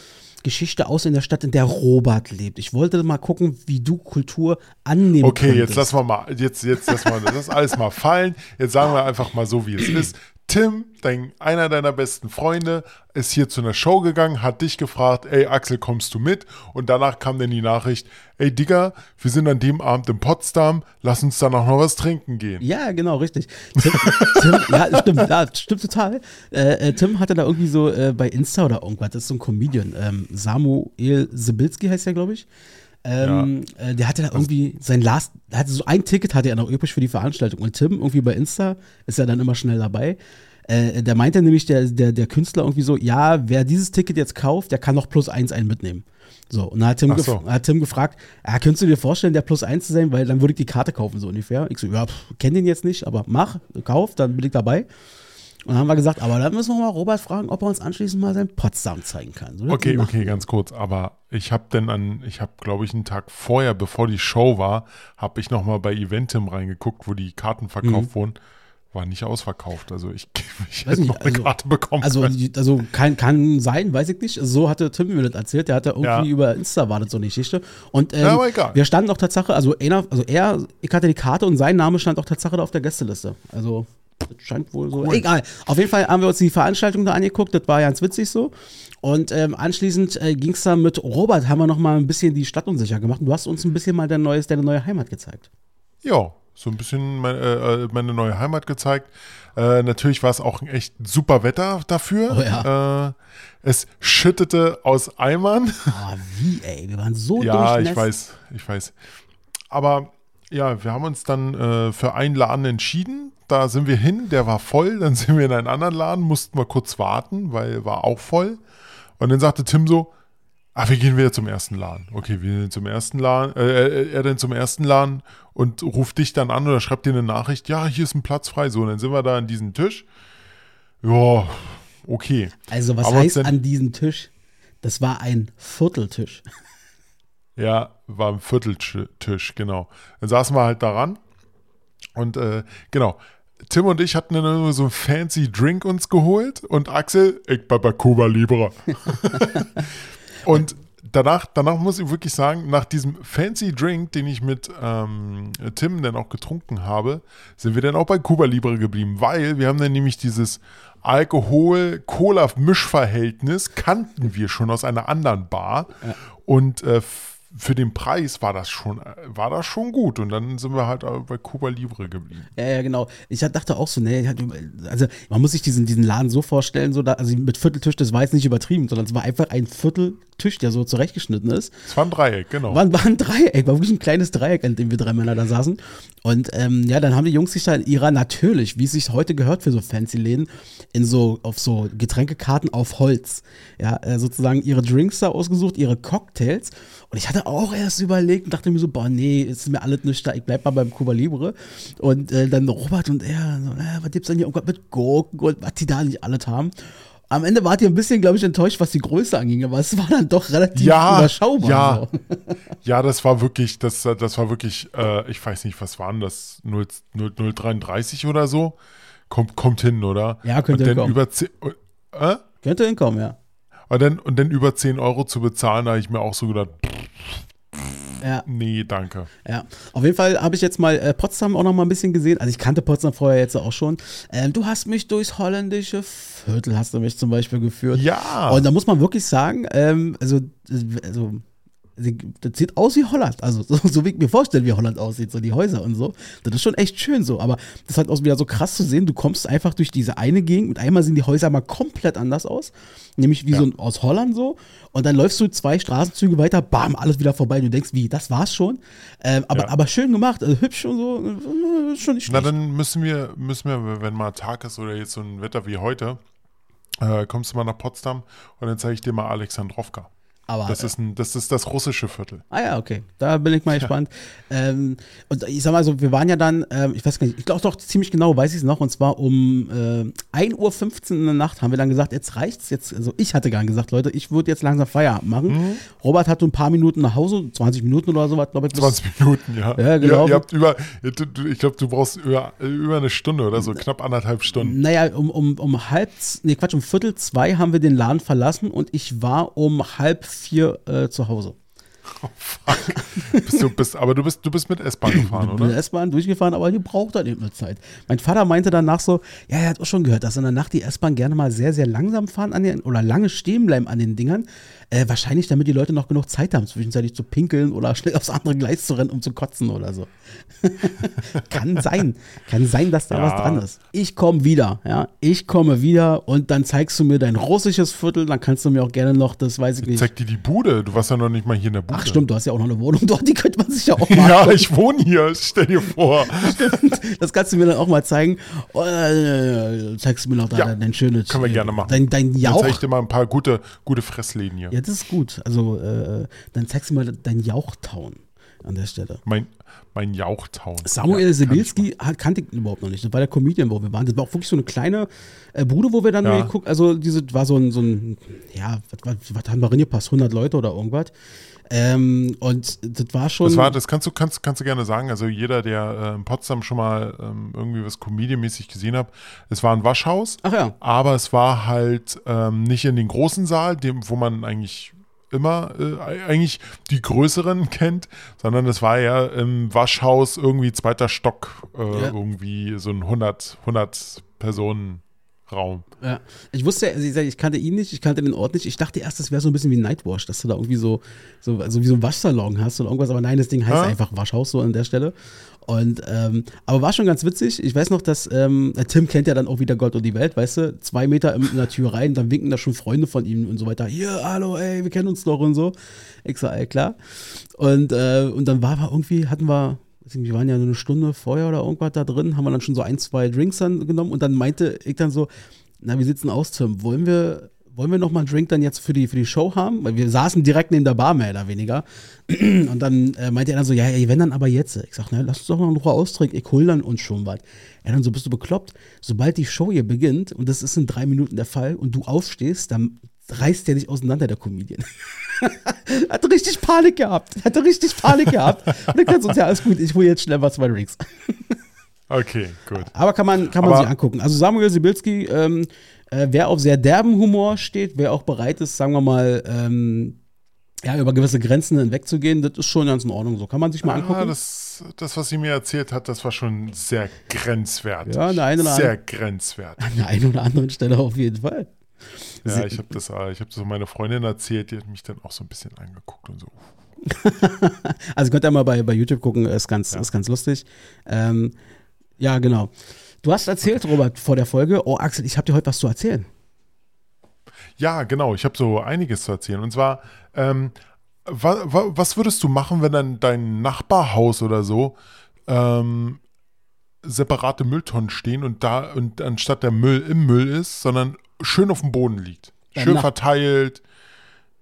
Geschichte aus in der Stadt, in der Robert lebt. Ich wollte mal gucken, wie du Kultur annehmen Okay, könntest. jetzt lassen wir mal, jetzt, jetzt lassen wir das alles mal fallen. Jetzt sagen wir einfach mal so, wie es ist. Tim, dein, einer deiner besten Freunde, ist hier zu einer Show gegangen, hat dich gefragt, ey Axel, kommst du mit? Und danach kam dann die Nachricht, ey Digga, wir sind an dem Abend in Potsdam, lass uns dann auch noch was trinken gehen. Ja, genau, richtig. Tim, Tim ja, stimmt, ja, stimmt total. Äh, äh, Tim hatte da irgendwie so äh, bei Insta oder irgendwas, das ist so ein Comedian, ähm, Samuel Sibilski heißt der, glaube ich. Ähm, ja. äh, der hatte da irgendwie sein Last, hatte so ein Ticket hatte er noch übrig für die Veranstaltung. Und Tim, irgendwie bei Insta, ist er dann immer schnell dabei. Äh, der meinte nämlich, der, der, der Künstler irgendwie so, ja, wer dieses Ticket jetzt kauft, der kann noch plus eins einen mitnehmen. So, und dann hat Tim, so. hat Tim gefragt, ja, könntest du dir vorstellen, der plus eins zu sein, weil dann würde ich die Karte kaufen, so ungefähr. Ich so, ja, kenn den jetzt nicht, aber mach, kauf, dann bin ich dabei. Und dann haben wir gesagt, aber dann müssen wir mal Robert fragen, ob er uns anschließend mal sein Potsdam zeigen kann. So, okay, okay, ganz kurz. Aber ich habe dann an, ich habe, glaube ich, einen Tag vorher, bevor die Show war, habe ich nochmal bei Eventim reingeguckt, wo die Karten verkauft mhm. wurden. War nicht ausverkauft. Also ich, ich hätte nicht, noch eine also, Karte bekommen. Also, also kann, kann sein, weiß ich nicht. So hatte Tim mir das erzählt. Der hatte irgendwie ja. über Insta war das so eine Geschichte. Und ähm, ja, aber egal. wir standen auch Tatsache, also einer, also er, ich hatte die Karte und sein Name stand auch Tatsache da auf der Gästeliste. Also das scheint wohl so. Cool. Egal. Auf jeden Fall haben wir uns die Veranstaltung da angeguckt. Das war ganz witzig so. Und ähm, anschließend äh, ging es dann mit Robert, haben wir noch mal ein bisschen die Stadt unsicher gemacht. Und du hast uns ein bisschen mal dein neues, deine neue Heimat gezeigt. Ja, so ein bisschen meine, äh, meine neue Heimat gezeigt. Äh, natürlich war es auch ein echt super Wetter dafür. Oh ja. Äh, es schüttete aus Eimern. Oh, wie, ey? Wir waren so Ja, ich weiß, ich weiß. Aber ja, wir haben uns dann äh, für einen Laden entschieden, da sind wir hin, der war voll, dann sind wir in einen anderen Laden, mussten wir kurz warten, weil war auch voll. Und dann sagte Tim so, ah, wir gehen wieder zum ersten Laden. Okay, wir gehen zum ersten Laden, äh, er dann zum ersten Laden und ruft dich dann an oder schreibt dir eine Nachricht, ja, hier ist ein Platz frei. So, und dann sind wir da an diesem Tisch. Ja, okay. Also was Aber heißt an diesem Tisch? Das war ein Vierteltisch. Ja, war ein Vierteltisch, genau. Dann saßen wir halt daran und äh, genau. Tim und ich hatten dann immer so einen fancy Drink uns geholt und Axel, ich bin bei Cuba Libre. und danach, danach muss ich wirklich sagen, nach diesem fancy Drink, den ich mit ähm, Tim dann auch getrunken habe, sind wir dann auch bei Cuba Libre geblieben, weil wir haben dann nämlich dieses Alkohol-Cola-Mischverhältnis kannten wir schon aus einer anderen Bar und äh, für den Preis war das schon, war das schon gut und dann sind wir halt bei Cuba Libre geblieben. Ja, ja, genau. Ich dachte auch so, hatte- also man muss sich diesen, diesen Laden so vorstellen, so da, also mit Vierteltisch, das war jetzt nicht übertrieben, sondern es war einfach ein Vierteltisch, der so zurechtgeschnitten ist. Es war ein Dreieck, genau. War, war ein Dreieck, war wirklich ein kleines Dreieck, an dem wir drei Männer da saßen. Und ähm, ja, dann haben die Jungs sich da in ihrer, natürlich, wie es sich heute gehört für so fancy Läden, in so, auf so Getränkekarten auf Holz, ja, äh, sozusagen ihre Drinks da ausgesucht, ihre Cocktails. Und ich hatte auch erst überlegt und dachte mir so, boah, nee, ist mir alles nicht da, ich bleib mal beim Cuba Libre. Und äh, dann Robert und er, so, äh, was gibt's denn hier? Oh Gott, mit Gurken und was die da nicht alles haben. Am Ende wart ihr ein bisschen, glaube ich, enttäuscht, was die Größe anging, aber es war dann doch relativ Ja, überschaubar. ja. So. Ja, das war wirklich, das, das war wirklich, äh, ich weiß nicht, was waren das, 0, 0, 033 oder so? Kommt, kommt hin, oder? Ja, könnte und hinkommen. über 10, äh? Könnte hinkommen, ja. und, dann, und dann über 10 Euro zu bezahlen, da habe ich mir auch so gedacht, Ja, nee, danke. ja. Auf jeden Fall habe ich jetzt mal äh, Potsdam auch noch mal ein bisschen gesehen. Also ich kannte Potsdam vorher jetzt auch schon. Ähm, du hast mich durchs holländische Viertel, hast du mich zum Beispiel geführt. Ja. Und da muss man wirklich sagen, ähm, also, äh, also sie- das sieht aus wie Holland. Also so, so wie ich mir vorstelle, wie Holland aussieht, so die Häuser und so. Das ist schon echt schön so. Aber das ist halt auch wieder so krass zu sehen. Du kommst einfach durch diese eine Gegend und einmal sehen die Häuser mal komplett anders aus. Nämlich wie Ja. so ein, aus Holland so. Und dann läufst du zwei Straßenzüge weiter, bam, alles wieder vorbei. Du denkst, wie, das war's schon. Ähm, aber, Ja. aber schön gemacht, also hübsch und so. äh, Schon nicht Na, schlecht. dann müssen wir, müssen wir, wenn mal Tag ist oder jetzt so ein Wetter wie heute, äh, kommst du mal nach Potsdam und dann zeige ich dir mal Alexandrowka. Aber, Das ist, ein, das ist das russische Viertel. Ah ja, okay. Da bin ich mal gespannt. Ähm, und ich sag mal so, wir waren ja dann, ähm, ich weiß gar nicht, ich glaube doch ziemlich genau, weiß ich es noch, und zwar um äh, 1.15 Uhr in der Nacht haben wir dann gesagt, jetzt reicht's jetzt. Also ich hatte gar nicht gesagt, Leute, ich würde jetzt langsam Feierabend machen. Mhm. Robert hatte ein paar Minuten nach Hause, 20 Minuten oder so, glaube ich. bis- 20 Minuten, ja. Ja, genau. Ihr, ihr habt über, ich glaube, du brauchst über, über eine Stunde oder so, knapp anderthalb Stunden. Naja, um, um, um halb, nee, Quatsch, um Viertel zwei haben wir den Laden verlassen und ich war um halb vier äh, zu Hause. Bist du, bist, aber du bist, du bist mit S-Bahn gefahren, bin in der oder? S-Bahn durchgefahren, aber die braucht dann eben eine Zeit. Mein Vater meinte danach so, ja, er hat auch schon gehört, dass in der Nacht die S-Bahn gerne mal sehr, sehr langsam fahren an den, oder lange stehen bleiben an den Dingern. Äh, wahrscheinlich, damit die Leute noch genug Zeit haben, zwischenzeitlich zu pinkeln oder schnell aufs andere Gleis zu rennen, um zu kotzen oder so. Kann sein. Kann sein, dass da Ja. was dran ist. Ich komme wieder, ja. Ich komme wieder und dann zeigst du mir dein russisches Viertel, dann kannst du mir auch gerne noch, das weiß ich nicht. Zeig dir die Bude. Du warst ja noch nicht mal hier in der Bude. Ach stimmt, du hast ja auch noch eine Wohnung dort, die könnte man sich ja auch mal Ja, ich wohne hier. Stell dir vor. Das kannst du mir dann auch mal zeigen. Oh, äh, zeigst du mir noch da Ja, dein schönes. können wir gerne machen. Dein, dein Dann Jauch. zeig ich dir mal ein paar gute, gute Fressläden hier. Ja, das ist gut. Also, äh, dann zeigst du mir dein Jauchtown an der Stelle. Mein, mein Jauchtown. Samuel Ja, Sibilski kannte ich überhaupt noch nicht. Das war der Comedian, wo wir waren. Das war auch wirklich so eine kleine äh, Bude, wo wir dann Ja. geguckt Also, diese war so ein, so ein ja, was, was, was haben wir reingepasst? 100 Leute oder irgendwas. Ähm, und das war schon. Das war, das kannst du, kannst, kannst du gerne sagen. Also jeder, der äh, in Potsdam schon mal ähm, irgendwie was Comedian-mäßig gesehen hat, es war ein Waschhaus, Ach ja. aber es war halt ähm, nicht in den großen Saal, dem, wo man eigentlich immer äh, eigentlich die größeren kennt, sondern es war ja im Waschhaus irgendwie zweiter Stock, äh, Ja. irgendwie so ein 100, 100 Personen Raum. Ja. Ich wusste, also ich, kannte ihn nicht, ich kannte den Ort nicht. Ich dachte erst, das wäre so ein bisschen wie Nightwash, dass du da irgendwie so, so also wie so ein Waschsalon hast oder irgendwas, aber nein, das Ding heißt Ja. einfach Waschhaus so an der Stelle. Und ähm, aber war schon ganz witzig. Ich weiß noch, dass ähm, Tim kennt ja dann auch wieder Gott und die Welt, weißt du, zwei Meter in, in der Tür rein, dann winken da schon Freunde von ihm und so weiter. Hier, hallo, ey, wir kennen uns doch und so. Ich sag, ey, klar. Und, äh, und dann war aber irgendwie, hatten wir, wir waren ja eine Stunde vorher oder irgendwas da drin, haben wir dann schon so ein, zwei Drinks dann genommen und dann meinte ich dann so, na, wie sieht's denn aus, Tim? Wollen wir, wollen wir noch mal einen Drink dann jetzt für die, für die Show haben? Weil wir saßen direkt neben der Bar, mehr oder weniger. Und dann äh, meinte er dann so, ja, ey, wenn dann aber jetzt. Ich sag, na, lass uns doch noch in Ruhe austrinken, ich hol dann uns schon was. Er dann so, bist du bekloppt? Sobald die Show hier beginnt, und das ist in drei Minuten der Fall, und du aufstehst, dann reißt der dich auseinander, der Comedian. Hatte richtig Panik gehabt. Hatte richtig Panik gehabt. Und dann kannst du uns ja alles gut, ich hole jetzt schnell was zwei Drinks. Okay, gut. Aber kann man, kann man sich angucken. Also Samuel Sibilski, ähm, äh, wer auf sehr derben Humor steht, wer auch bereit ist, sagen wir mal, ähm, ja, über gewisse Grenzen hinwegzugehen, das ist schon ganz in Ordnung. So kann man sich mal angucken. Ja, das, das, was sie mir erzählt hat, das war schon sehr grenzwertig. Ja, an eine oder sehr grenzwertig. An der einen oder anderen Stelle auf jeden Fall. Ja, ich habe das, ich hab das meiner Freundin erzählt, die hat mich dann auch so ein bisschen angeguckt und so. also könnt ihr mal bei, bei YouTube gucken, ist ganz, ja. ist ganz lustig. Ähm, ja, genau. Du hast erzählt, okay. Robert, vor der Folge, oh Axel, ich habe dir heute was zu erzählen. Ja, genau, ich habe so einiges zu erzählen. Und zwar, ähm, wa, wa, was würdest du machen, wenn dann dein Nachbarhaus oder so ähm, separate Mülltonnen stehen und da und anstatt der Müll im Müll ist, sondern schön auf dem Boden liegt. Beim schön Nach verteilt.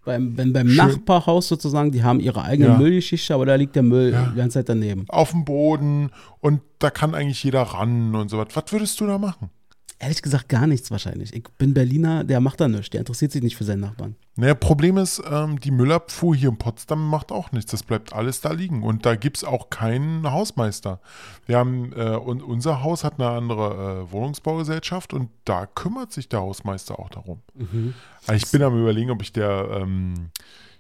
Beim, wenn beim schön. Nachbarhaus sozusagen, die haben ihre eigene ja. Müllgeschichte, aber da liegt der Müll ja. die ganze Zeit daneben. Auf dem Boden und da kann eigentlich jeder ran und so was. Was würdest du da machen? Ehrlich gesagt gar nichts wahrscheinlich. Ich bin Berliner, der macht da nichts. Der interessiert sich nicht für seinen Nachbarn. Naja, Problem ist, ähm, die Müllabfuhr hier in Potsdam macht auch nichts. Das bleibt alles da liegen. Und da gibt es auch keinen Hausmeister. Wir haben, äh, und unser Haus hat eine andere äh, Wohnungsbaugesellschaft und da kümmert sich der Hausmeister auch darum. Mhm. Also ich bin am überlegen, ob ich der ähm,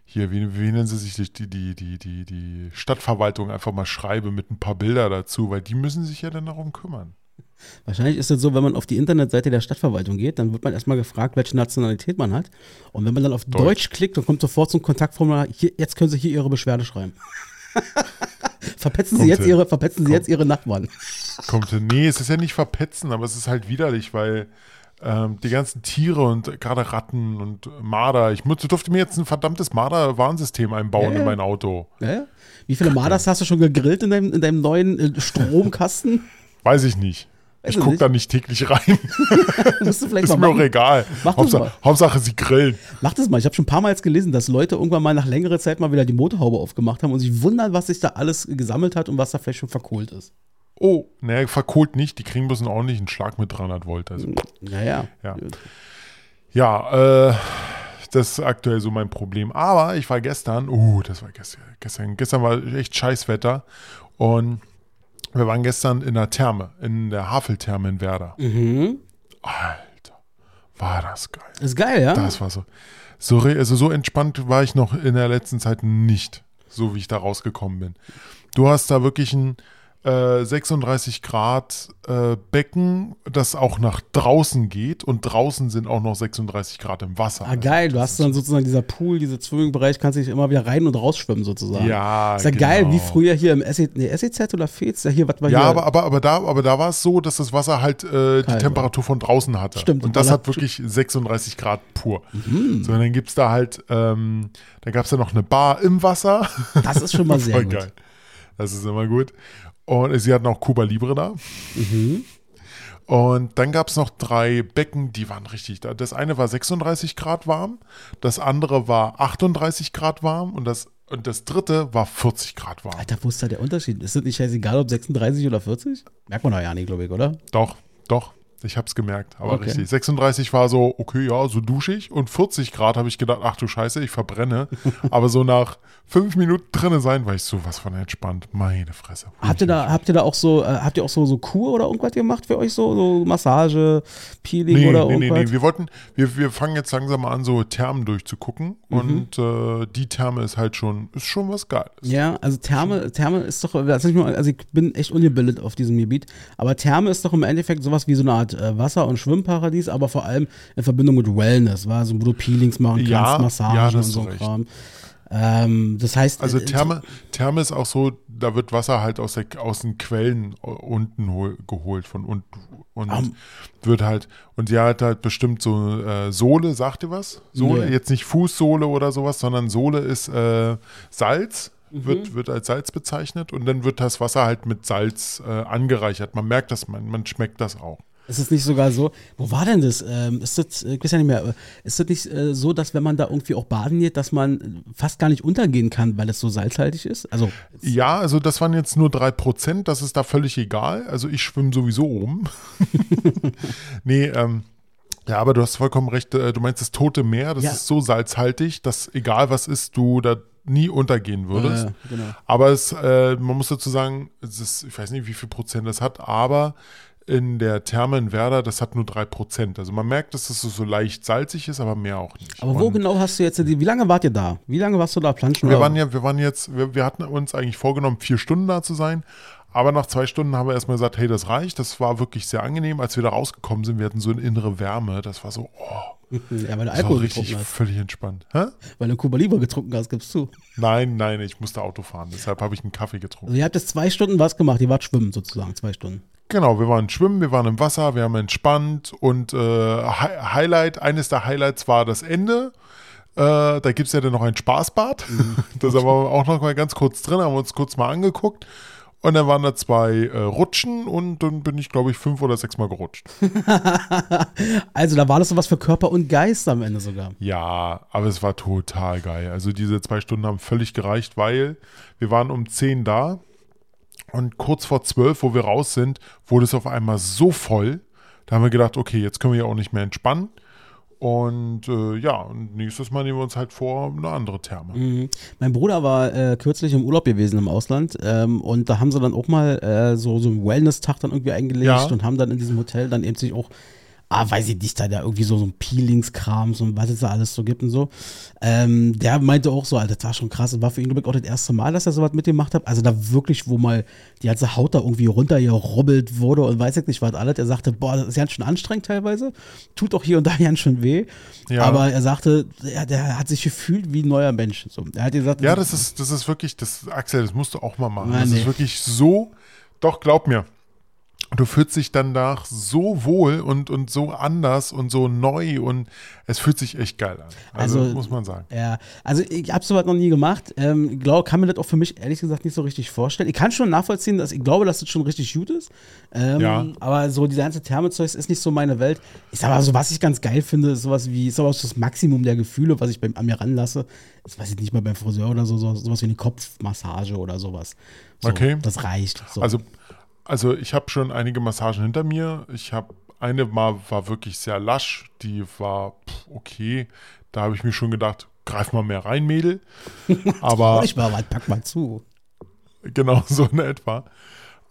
hier, wie, wie nennen sie sich die, die, die, die, die Stadtverwaltung einfach mal schreibe mit ein paar Bilder dazu, weil die müssen sich ja dann darum kümmern. Wahrscheinlich ist es so, wenn man auf die Internetseite der Stadtverwaltung geht, dann wird man erstmal gefragt, welche Nationalität man hat. Und wenn man dann auf Deutsch, Deutsch klickt, dann kommt sofort so ein Kontaktformular, hier, jetzt können Sie hier Ihre Beschwerde schreiben. verpetzen Sie, jetzt ihre, verpetzen Sie jetzt Ihre Nachbarn. Kommt, nee, es ist ja nicht verpetzen, aber es ist halt widerlich, weil ähm, die ganzen Tiere und gerade Ratten und Marder, ich durfte mir jetzt ein verdammtes Marder-Warnsystem einbauen ja, in mein Auto. Ja, Wie viele Marders hast du schon gegrillt in deinem, in deinem neuen äh, Stromkasten? Weiß ich nicht. Ich gucke da nicht täglich rein. Musst du vielleicht ist mal mir auch egal. Mach Hauptsache, mal. Hauptsache, sie grillen. Mach das mal. Ich habe schon ein paar Mal gelesen, dass Leute irgendwann mal nach längerer Zeit mal wieder die Motorhaube aufgemacht haben und sich wundern, was sich da alles gesammelt hat und was da vielleicht schon verkohlt ist. Oh, naja, verkohlt nicht. Die kriegen bloß einen ordentlichen Schlag mit 300 Volt. Also, naja. Ja, ja äh, das ist aktuell so mein Problem. Aber ich war gestern, uh, das war gestern, gestern, gestern war echt Scheißwetter und wir waren gestern in der Therme, in der Haveltherme in Werder. Mhm. Alter, war das geil. Ist geil, ja? Das war so. So, also so entspannt war ich noch in der letzten Zeit nicht, so wie ich da rausgekommen bin. Du hast da wirklich ein, 36 äh, Grad äh, Becken, das auch nach draußen geht und draußen sind auch noch 36 Grad im Wasser. Ah, geil, du hast dann sozusagen dieser Pool, dieser Swimming-Bereich, kannst dich immer wieder rein und rausschwimmen sozusagen. Ja, Ist ja genau. geil, wie früher hier im SEZ, nee, SEZ oder FEZ, ja hier, was war ja, hier? Ja, aber, aber, aber, da, aber da war es so, dass das Wasser halt äh, die Temperatur von draußen hatte. Stimmt. Und das hat wirklich 36 Grad pur. Mhm. So, und dann gibt es da halt, ähm, dann gab es da noch eine Bar im Wasser. Das ist schon mal sehr gut. geil. Das ist immer gut. Und sie hatten auch Cuba Libre da. Mhm. Und dann gab es noch drei Becken, die waren richtig da. Das eine war 36 Grad warm, das andere war 38 Grad warm und das, und das dritte war 40 Grad warm. Alter, wo ist da der Unterschied? Ist es nicht scheißegal, ob 36 oder 40? Merkt man doch ja nicht, glaube ich, oder? Doch, doch. Ich habe es gemerkt, aber okay. richtig. 36 war so, okay, ja, so duschig. Und 40 Grad habe ich gedacht, ach du Scheiße, ich verbrenne. aber so nach fünf Minuten drinnen sein, war ich so was von entspannt. Meine Fresse. Habt ihr da, habt ihr da auch so, äh, habt ihr auch so, so Kur oder irgendwas gemacht für euch so? So Massage, Peeling nee, oder nee, irgendwas? Nee, nee, wir wollten, wir, wir fangen jetzt langsam mal an, so Thermen durchzugucken. Mhm. Und äh, die Therme ist halt schon, ist schon was Geiles. Ja, also Therme, Therme ist doch, also ich bin echt ungebildet auf diesem Gebiet, aber Therme ist doch im Endeffekt sowas wie so eine Art äh, Wasser- und Schwimmparadies, aber vor allem in Verbindung mit Wellness, war so, wo du Peelings machen kannst, ja, Massagen ja, und so ein Kram. Ähm, das heißt. Also äh, Therme, Therme ist auch so, da wird Wasser halt aus, der, aus den Quellen unten hol, geholt von unten und um, wird halt, und sie hat halt bestimmt so äh, Sohle, sagt ihr was? Sohle, nee. jetzt nicht Fußsohle oder sowas, sondern Sohle ist äh, Salz, mhm. wird, wird als Salz bezeichnet und dann wird das Wasser halt mit Salz äh, angereichert. Man merkt das, man, man schmeckt das auch. Ist es nicht sogar so, wo war denn das? Ähm, ist das, ich weiß ja nicht mehr, ist das nicht äh, so, dass wenn man da irgendwie auch baden geht, dass man fast gar nicht untergehen kann, weil es so salzhaltig ist? Also, ja, also das waren jetzt nur drei Prozent, das ist da völlig egal. Also ich schwimme sowieso oben. nee, ähm, ja, aber du hast vollkommen recht, äh, du meinst das Tote Meer, das ja. ist so salzhaltig, dass egal was ist, du da nie untergehen würdest. Äh, genau. Aber es, äh, man muss dazu sagen, es ist, ich weiß nicht, wie viel Prozent das hat, aber in der Therme in Werder, das hat nur 3%. Also man merkt, dass es so leicht salzig ist, aber mehr auch nicht. Aber wo Und genau hast du jetzt, wie lange wart ihr da? Wie lange warst du da planschen? Wir waren ja, wir waren jetzt, wir, wir hatten uns eigentlich vorgenommen, vier Stunden da zu sein. Aber nach zwei Stunden haben wir erstmal gesagt, hey, das reicht. Das war wirklich sehr angenehm. Als wir da rausgekommen sind, wir hatten so eine innere Wärme. Das war so, oh. Ja, weil du Alkohol richtig hast. völlig entspannt. Hä? Weil du Cuba Libre getrunken hast, gibst du. Nein, nein, ich musste Auto fahren. Deshalb habe ich einen Kaffee getrunken. Also ihr habt jetzt zwei Stunden was gemacht. Ihr wart schwimmen sozusagen, zwei Stunden. Genau, wir waren schwimmen, wir waren im Wasser, wir haben entspannt und äh, Highlight, eines der Highlights war das Ende. Äh, da gibt es ja dann noch ein Spaßbad. Mhm. Da sind wir auch noch mal ganz kurz drin, haben uns kurz mal angeguckt. Und dann waren da zwei äh, Rutschen und dann bin ich, glaube ich, fünf oder sechs Mal gerutscht. also da war das so was für Körper und Geist am Ende sogar. Ja, aber es war total geil. Also diese zwei Stunden haben völlig gereicht, weil wir waren um zehn da und kurz vor zwölf, wo wir raus sind, wurde es auf einmal so voll. Da haben wir gedacht, okay, jetzt können wir ja auch nicht mehr entspannen. Und äh, ja, und nächstes Mal nehmen wir uns halt vor eine andere Therme. Mhm. Mein Bruder war äh, kürzlich im Urlaub gewesen im Ausland ähm, und da haben sie dann auch mal äh, so, so einen Wellness-Tag dann irgendwie eingelegt ja. und haben dann in diesem Hotel dann eben sich auch ah, weiß ich nicht, da der irgendwie so, so ein Peelingskram, so was es da alles so gibt und so. Ähm, der meinte auch so, Alter, das war schon krass. Das war für ihn, glaube ich, auch das erste Mal, dass er sowas mitgemacht hat. Also da wirklich, wo mal die ganze Haut da irgendwie runtergerubbelt wurde und weiß ich nicht, was alles. Er sagte, boah, das ist ganz schön anstrengend teilweise. Tut auch hier und da ganz schön weh. Ja. Aber er sagte, er, der hat sich gefühlt wie ein neuer Mensch. So, er hat gesagt, ja, das ist, das ist wirklich, das, Axel, das musst du auch mal machen. Nein, das nee. ist wirklich so, doch, glaub mir du fühlst dich danach so wohl und, und so anders und so neu und es fühlt sich echt geil an. Also, also muss man sagen. Ja, also ich habe sowas noch nie gemacht. Ähm, glaub, kann mir das auch für mich ehrlich gesagt nicht so richtig vorstellen. Ich kann schon nachvollziehen, dass ich glaube, dass das schon richtig gut ist. Ähm, ja. Aber so diese ganze Thermezeug ist nicht so meine Welt. Ich sag mal, so was ich ganz geil finde, ist sowas wie, ist aber das Maximum der Gefühle, was ich beim, an mir ranlasse. Das weiß ich nicht mal beim Friseur oder so, so sowas wie eine Kopfmassage oder sowas. So, okay. Das reicht. So. Also also ich habe schon einige Massagen hinter mir. Ich habe eine mal war wirklich sehr lasch, die war pff, okay. Da habe ich mir schon gedacht, greif mal mehr rein, Mädel. Aber ich mal, pack mal zu. Genau so in etwa.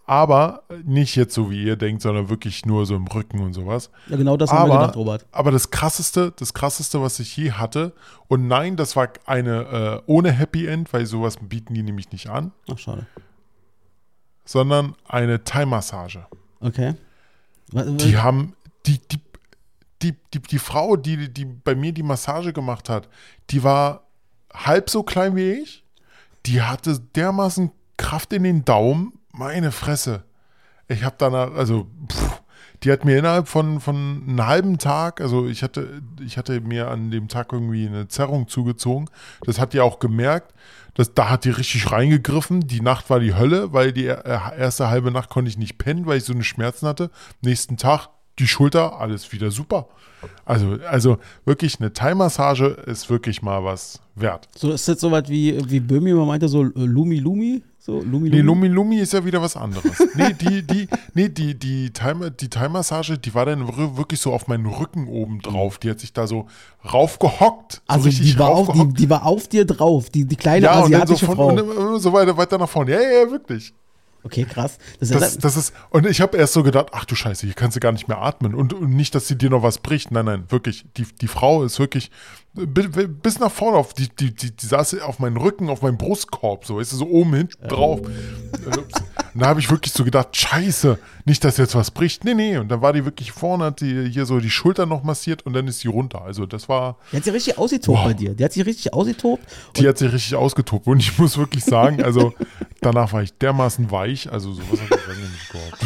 Aber nicht jetzt so wie ihr denkt, sondern wirklich nur so im Rücken und sowas. Ja, genau das aber, haben wir gedacht, Robert. Aber das krasseste, das krasseste, was ich je hatte, und nein, das war eine äh, ohne Happy End, weil sowas bieten die nämlich nicht an. Ach, schade sondern eine Thai-Massage. Okay. Die haben, die, die, die, die, die Frau, die, die bei mir die Massage gemacht hat, die war halb so klein wie ich. Die hatte dermaßen Kraft in den Daumen. Meine Fresse. Ich habe danach, also, pff, die hat mir innerhalb von, von einem halben Tag, also ich hatte, ich hatte mir an dem Tag irgendwie eine Zerrung zugezogen. Das hat die auch gemerkt. Das, da hat die richtig reingegriffen. Die Nacht war die Hölle, weil die erste halbe Nacht konnte ich nicht pennen, weil ich so eine Schmerzen hatte. Nächsten Tag die Schulter, alles wieder super. Also, also wirklich eine Thai-Massage ist wirklich mal was wert. So ist das so was wie, wie Böhmi man meinte, so äh, Lumi Lumi? So, Lumi, Lumi? Nee, Lumi Lumi ist ja wieder was anderes. nee, die, die, nee, die, die, Thai, die Thai-Massage, die war dann wirklich so auf meinen Rücken oben drauf. Die hat sich da so raufgehockt. Also so die, war auf, die, die, war auf dir drauf, die, die kleine ja, asiatische und so von, Frau. Und so weiter, weiter nach vorne. Ja, ja, wirklich. Okay, krass. Das, das, das ist, und ich habe erst so gedacht, ach du Scheiße, hier kannst du gar nicht mehr atmen. Und, und nicht, dass sie dir noch was bricht. Nein, nein, wirklich. Die, die Frau ist wirklich bis nach vorne auf, die, die, die, die saß auf meinem Rücken, auf meinem Brustkorb, so, ist so oben hinten drauf. Und da habe ich wirklich so gedacht, scheiße, nicht, dass jetzt was bricht. Nee, nee. Und dann war die wirklich vorne, hat die hier so die Schulter noch massiert und dann ist sie runter. Also das war. Die hat sich richtig ausgetobt wow. bei dir. Die hat sich richtig ausgetobt. Die hat sich richtig ausgetobt. Und ich muss wirklich sagen, also danach war ich dermaßen weich. Also sowas habe ich lange nicht gehabt.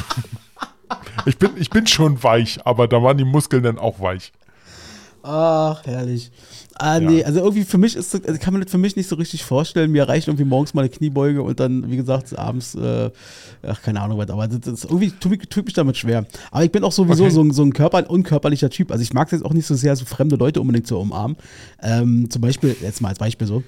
Ich bin, ich bin schon weich, aber da waren die Muskeln dann auch weich. Ach, herrlich. Ah, ja. nee, also irgendwie für mich ist das, also kann man das für mich nicht so richtig vorstellen. Mir reicht irgendwie morgens mal eine Kniebeuge und dann, wie gesagt, abends, äh, ach, keine Ahnung was, aber das ist irgendwie tut mich, tut mich damit schwer. Aber ich bin auch sowieso okay. so, ein, so ein Körper, unkörperlicher Typ. Also ich mag es jetzt auch nicht so sehr, so fremde Leute unbedingt zu umarmen. Ähm, zum Beispiel, jetzt mal als Beispiel so,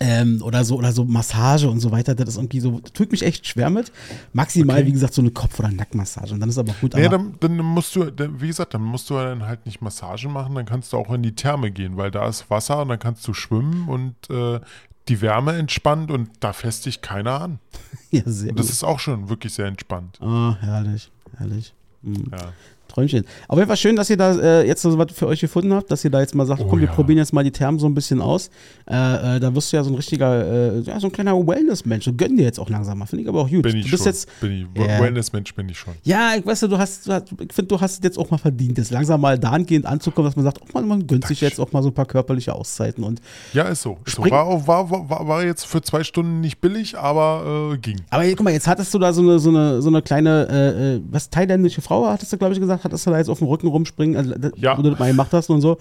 ähm, oder so oder so Massage und so weiter, das ist irgendwie so, das tut mich echt schwer mit. Maximal, okay. wie gesagt, so eine Kopf- oder Nackenmassage und dann ist aber gut. Nee, dann, dann, musst du, wie gesagt, dann musst du dann halt nicht Massagen machen, dann kannst du auch in die Therme gehen, weil da ist Wasser und dann kannst du schwimmen und äh, die Wärme entspannt und da fässt dich keiner an. ja, sehr und Das gut. ist auch schon wirklich sehr entspannt. Oh, herrlich, herrlich. Mhm. Ja. Träumchen. Auf jeden Fall schön, dass ihr da äh, jetzt so was für euch gefunden habt, dass ihr da jetzt mal sagt, oh, komm, wir ja. probieren jetzt mal die Thermen so ein bisschen aus. Äh, äh, da wirst du ja so ein richtiger, äh, ja, so ein kleiner Wellness-Mensch. So gönnen dir jetzt auch langsam mal. Finde ich aber auch gut. Bin ich du bist schon. Jetzt, ich. Wellness-Mensch bin ich schon. Ja, ich weiß du, hast, du hast ich finde, du hast jetzt auch mal verdient, jetzt langsam mal dahingehend anzukommen, dass man sagt, oh man, man gönnt sich jetzt auch mal so ein paar körperliche Auszeiten. Und ja, ist so. Ist so. War, war, war, war, jetzt für zwei Stunden nicht billig, aber äh, ging. Aber guck mal, jetzt hattest du da so eine, so eine, so eine kleine, äh was, thailändische Frau, hattest du, glaube ich, gesagt, hattest du da jetzt auf dem Rücken Rücken rumspringen, also, ja. wo du das mal gemacht hast und so.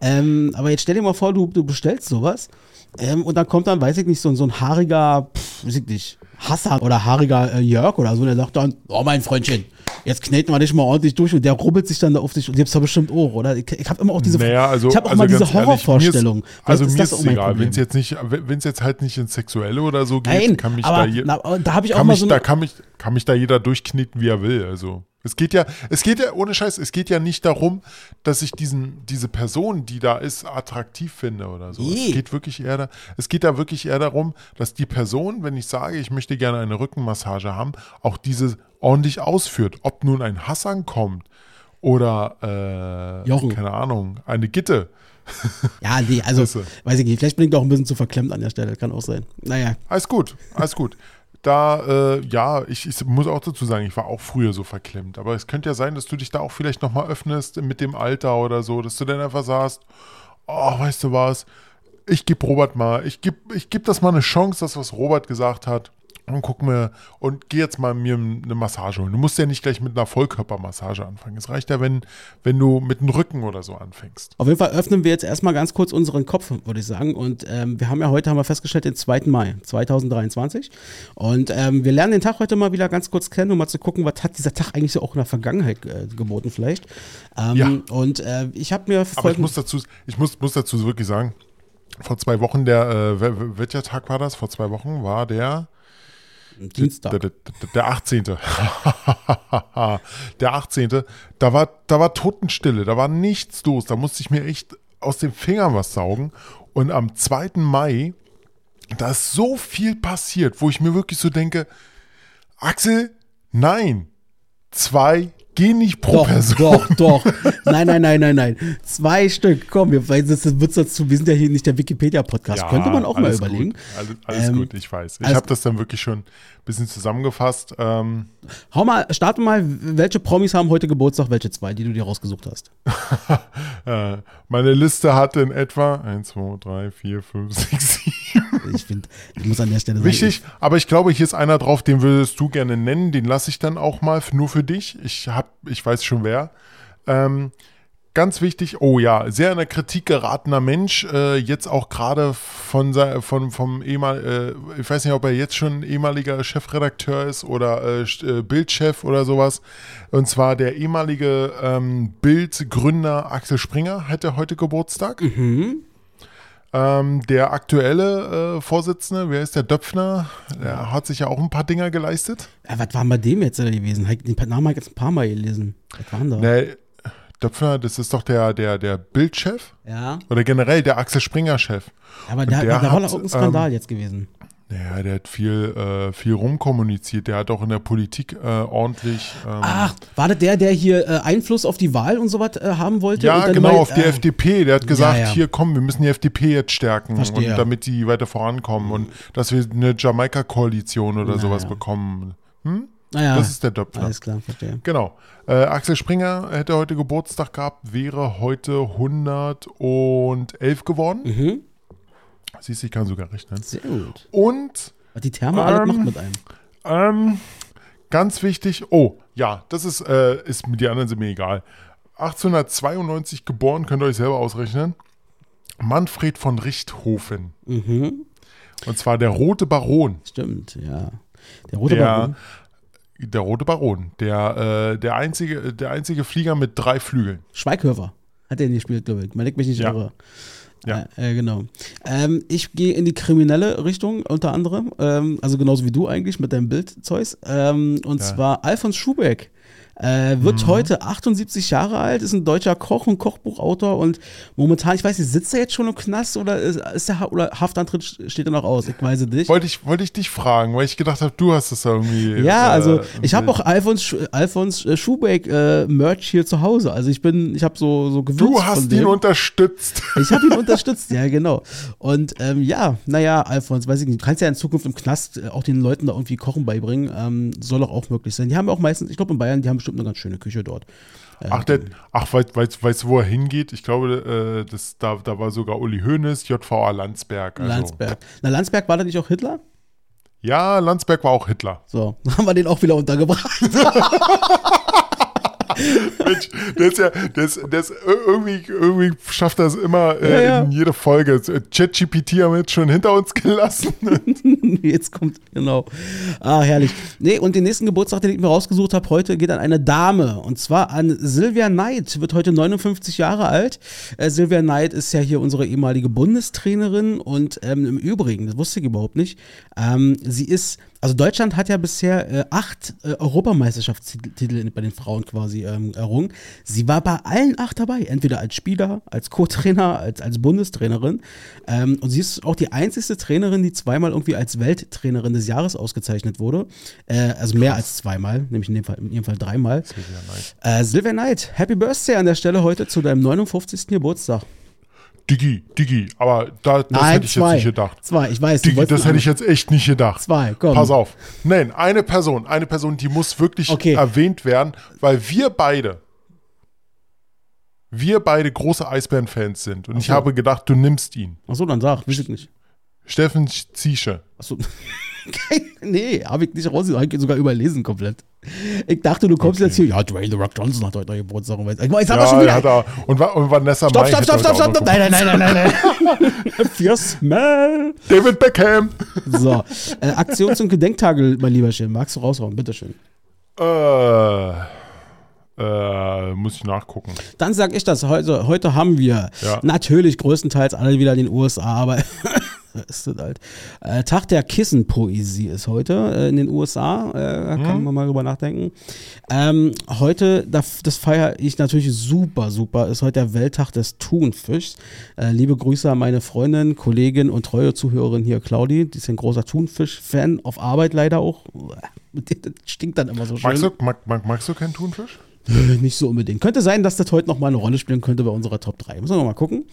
Ähm, aber jetzt stell dir mal vor, du, du bestellst sowas ähm, und dann kommt dann, weiß ich nicht, so, so ein haariger, pff, weiß ich nicht, Hassan oder haariger äh, Jörg oder so, der sagt dann, oh mein Freundchen, jetzt kneten wir dich mal ordentlich durch und der rubbelt sich dann da auf dich und jetzt doch bestimmt auch, oder? Ich, ich habe immer auch diese, naja, also, ich habe auch also mal diese Horrorvorstellung. Also mir ist, also mir ist egal, wenn es jetzt nicht, wenn es jetzt halt nicht ins Sexuelle oder so geht, Nein, kann mich aber, da, na, da habe ich auch mal mich, so da kann mich, kann mich da jeder durchkneten, wie er will, also. Es geht ja, es geht ja, ohne Scheiß, es geht ja nicht darum, dass ich diesen, diese Person, die da ist, attraktiv finde oder so. Nee. Es geht wirklich eher da, es geht da wirklich eher darum, dass die Person, wenn ich sage, ich möchte gerne eine Rückenmassage haben, auch diese ordentlich ausführt. Ob nun ein Hassan kommt oder äh, keine Ahnung, eine Gitte. Ja, nee, also weiß ich nicht, vielleicht bin ich doch ein bisschen zu verklemmt an der Stelle, kann auch sein. Naja. Alles gut, alles gut da, äh, ja, ich, ich, muss auch dazu sagen, ich war auch früher so verklemmt. Aber es könnte ja sein, dass du dich da auch vielleicht nochmal öffnest mit dem Alter oder so, dass du dann einfach sagst, oh, weißt du was, ich gebe Robert mal, ich gebe ich geb das mal eine Chance, das, was Robert gesagt hat und guck mir und geh jetzt mal mir eine Massage holen. Du musst ja nicht gleich mit einer Vollkörpermassage anfangen. Es reicht ja, wenn, wenn du mit dem Rücken oder so anfängst. Auf jeden Fall öffnen wir jetzt erstmal ganz kurz unseren Kopf, würde ich sagen. Und ähm, wir haben ja heute, haben wir festgestellt, den 2. Mai 2023. Und ähm, wir lernen den Tag heute mal wieder ganz kurz kennen, um mal zu gucken, was hat dieser Tag eigentlich so auch in der Vergangenheit äh, geboten vielleicht. Ähm, ja. Und äh, ich habe mir... Aber ich muss dazu, ich muss, muss dazu wirklich sagen, vor zwei Wochen, der, äh, welcher Tag war das? Vor zwei Wochen war der Dienstag. Der, der, der 18. der 18. Da war, da war Totenstille, da war nichts los. Da musste ich mir echt aus den Fingern was saugen. Und am 2. Mai, da ist so viel passiert, wo ich mir wirklich so denke, Axel, nein, zwei Geh nicht pro doch, Person. Doch, doch. Nein, nein, nein, nein, nein. Zwei Stück. Komm, wir, das wird's dazu, wir sind ja hier nicht der Wikipedia-Podcast. Ja, Könnte man auch mal überlegen. Gut. Alles, alles ähm, gut, ich weiß. Ich habe das dann wirklich schon ein bisschen zusammengefasst. Ähm. Hau mal, starte mal, welche Promis haben heute Geburtstag, welche zwei, die du dir rausgesucht hast? Äh, meine Liste hatte in etwa 1, 2, 3, 4, 5, 6, 7. Ich finde, ich muss an der Stelle sagen. Wichtig, aber ich glaube, hier ist einer drauf, den würdest du gerne nennen. Den lasse ich dann auch mal nur für dich. Ich habe ich weiß schon wer. Ähm, ganz wichtig, oh ja, sehr in der Kritik geratener Mensch, äh, jetzt auch gerade von, von vom ehemal, äh, ich weiß nicht, ob er jetzt schon ehemaliger Chefredakteur ist oder äh, äh, Bildchef oder sowas. Und zwar der ehemalige ähm, Bild-Gründer Axel Springer hätte heute Geburtstag. Mhm. Ähm, der aktuelle äh, Vorsitzende, wer ist der Döpfner? Der hat sich ja auch ein paar Dinger geleistet. Ja, was war bei dem jetzt gewesen? Den Namen habe ich jetzt ein paar Mal gelesen. Was waren da? Nee, Döpfner, das ist doch der, der, der Bildchef. Ja. Oder generell der Axel Springer-Chef. Ja, aber der, der, der war doch ein Skandal ähm, jetzt gewesen. Naja, der hat viel, äh, viel rumkommuniziert. Der hat auch in der Politik äh, ordentlich. Ähm Ach, war das der, der hier äh, Einfluss auf die Wahl und so was äh, haben wollte? Ja, genau, mal, auf die äh, FDP. Der hat gesagt: ja, ja. Hier, komm, wir müssen die FDP jetzt stärken, und, damit die weiter vorankommen und dass wir eine Jamaika-Koalition oder naja. sowas bekommen. Hm? Naja, das ist der Döpfner. Alles klar, verstehe. Genau. Äh, Axel Springer hätte heute Geburtstag gehabt, wäre heute 111 geworden. Mhm. Siehst du, ich kann sogar rechnen. Sehr gut. Und. Was die Therme ähm, alles macht mit einem. Ähm, ganz wichtig. Oh, ja, das ist, äh, ist mit den anderen sind mir egal. 1892 geboren, könnt ihr euch selber ausrechnen. Manfred von Richthofen. Mhm. Und zwar der Rote Baron. Stimmt, ja. Der Rote Der, Baron. der Rote Baron. Der, äh, der, einzige, der einzige Flieger mit drei Flügeln. Schweighöfer hat er nicht gespielt, glaube ich. Man legt mich nicht Ja. irre. Ja. Äh, äh, genau. Ähm, ich gehe in die kriminelle Richtung unter anderem, ähm, also genauso wie du eigentlich mit deinem Bildzeug. Ähm, und Ja. zwar Alfons Schubeck. Äh, wird Mhm. heute 78 Jahre alt, ist ein deutscher Koch und Kochbuchautor und momentan, ich weiß nicht, sitzt er jetzt schon im Knast oder ist, ist der ha oder Haftantritt steht er noch aus? Ich weiß es nicht. Wollte ich, wollte ich dich fragen, weil ich gedacht habe, du hast das irgendwie. Ja, äh, also ich habe auch Alfons, Alfons äh, Schubeck äh, Merch hier zu Hause. Also ich bin, ich habe so so Gewürz Du hast ihn unterstützt. Ich habe ihn unterstützt, ja, genau. Und ähm, ja, naja, Alfons, weiß ich nicht, du kannst ja in Zukunft im Knast äh, auch den Leuten da irgendwie Kochen beibringen. Ähm, soll doch auch möglich sein. Die haben auch meistens, ich glaube in Bayern, die haben bestimmt eine ganz schöne Küche dort. Ach, der, ach weißt, du, wo er hingeht? Ich glaube, äh, das, da, da war sogar Uli Hoeneß, JVA Landsberg. Also. Landsberg. Na, Landsberg war da nicht auch Hitler? Ja, Landsberg war auch Hitler. So, dann haben wir den auch wieder untergebracht. Mensch, der ist ja, ist ir- irgendwie, irgendwie schafft das immer äh, Ja, ja. in jede Folge. ChatGPT haben wir jetzt schon hinter uns gelassen. Jetzt kommt, genau. Ah, herrlich. Nee, und den nächsten Geburtstag, den ich mir rausgesucht habe, heute geht an eine Dame. Und zwar an Sylvia Knight, wird heute 59 Jahre alt. Äh, Sylvia Knight ist ja hier unsere ehemalige Bundestrainerin und ähm, im Übrigen, das wusste ich überhaupt nicht, ähm, sie ist, also Deutschland hat ja bisher äh, acht äh, Europameisterschaftstitel bei den Frauen quasi ähm, errungen. Sie war bei allen acht dabei, entweder als Spieler, als Co-Trainer, als, als Bundestrainerin. Ähm, und sie ist auch die einzigste Trainerin, die zweimal irgendwie als Welttrainerin des Jahres ausgezeichnet wurde. Äh, also mehr als zweimal, nämlich in dem Fall, in jedem Fall dreimal. Äh, Sylvia Knight, Happy Birthday an der Stelle heute zu deinem 59. Geburtstag. Digi, Digi, aber da, das Nein, hätte ich zwei. jetzt nicht gedacht. Zwei, ich weiß. Digi, das hätte ich jetzt echt nicht gedacht. Zwei, komm. Pass auf. Nein, eine Person, eine Person, die muss wirklich Okay. erwähnt werden, weil wir beide, wir beide große Eisbären-Fans sind. Und ich so. habe gedacht, du nimmst ihn. Achso, dann sag, weiß ich nicht. Steffen Ziesche. Achso. nee, habe ich nicht raus, habe ich sogar überlesen komplett. Ich dachte, du kommst jetzt hier, ja, Dwayne The Rock Johnson hat heute Geburtstag. Ich meine, jetzt haben wir schon wieder. hat er, und, und Vanessa Stopp, stopp, stopp, stopp, stopp, stopp. Nein, nein, nein, nein, nein. Für Smell. David Beckham. So, äh, Aktions- und Gedenktage, mein lieber Schirm. Magst du raushauen? Bitteschön. Äh, äh, muss ich nachgucken. Dann sag ich das. Heute, heute haben wir Ja. natürlich größtenteils alle wieder in den USA, aber ist das halt. Äh, Tag der Kissenpoesie ist heute äh, in den USA. Äh, kann man mal drüber nachdenken. Ähm, heute, das, das feiere ich natürlich super, super, ist heute der Welttag des Thunfischs. Äh, liebe Grüße an meine Freundin, Kollegin und treue Zuhörerin hier, Claudi. Die ist ein großer Thunfisch-Fan, auf Arbeit leider auch. Dem- Das stinkt dann immer so schön. Magst du, mag, mag, magst du keinen Thunfisch? Nicht so unbedingt. Könnte sein, dass das heute noch mal eine Rolle spielen könnte bei unserer Top 3. Müssen wir mal gucken.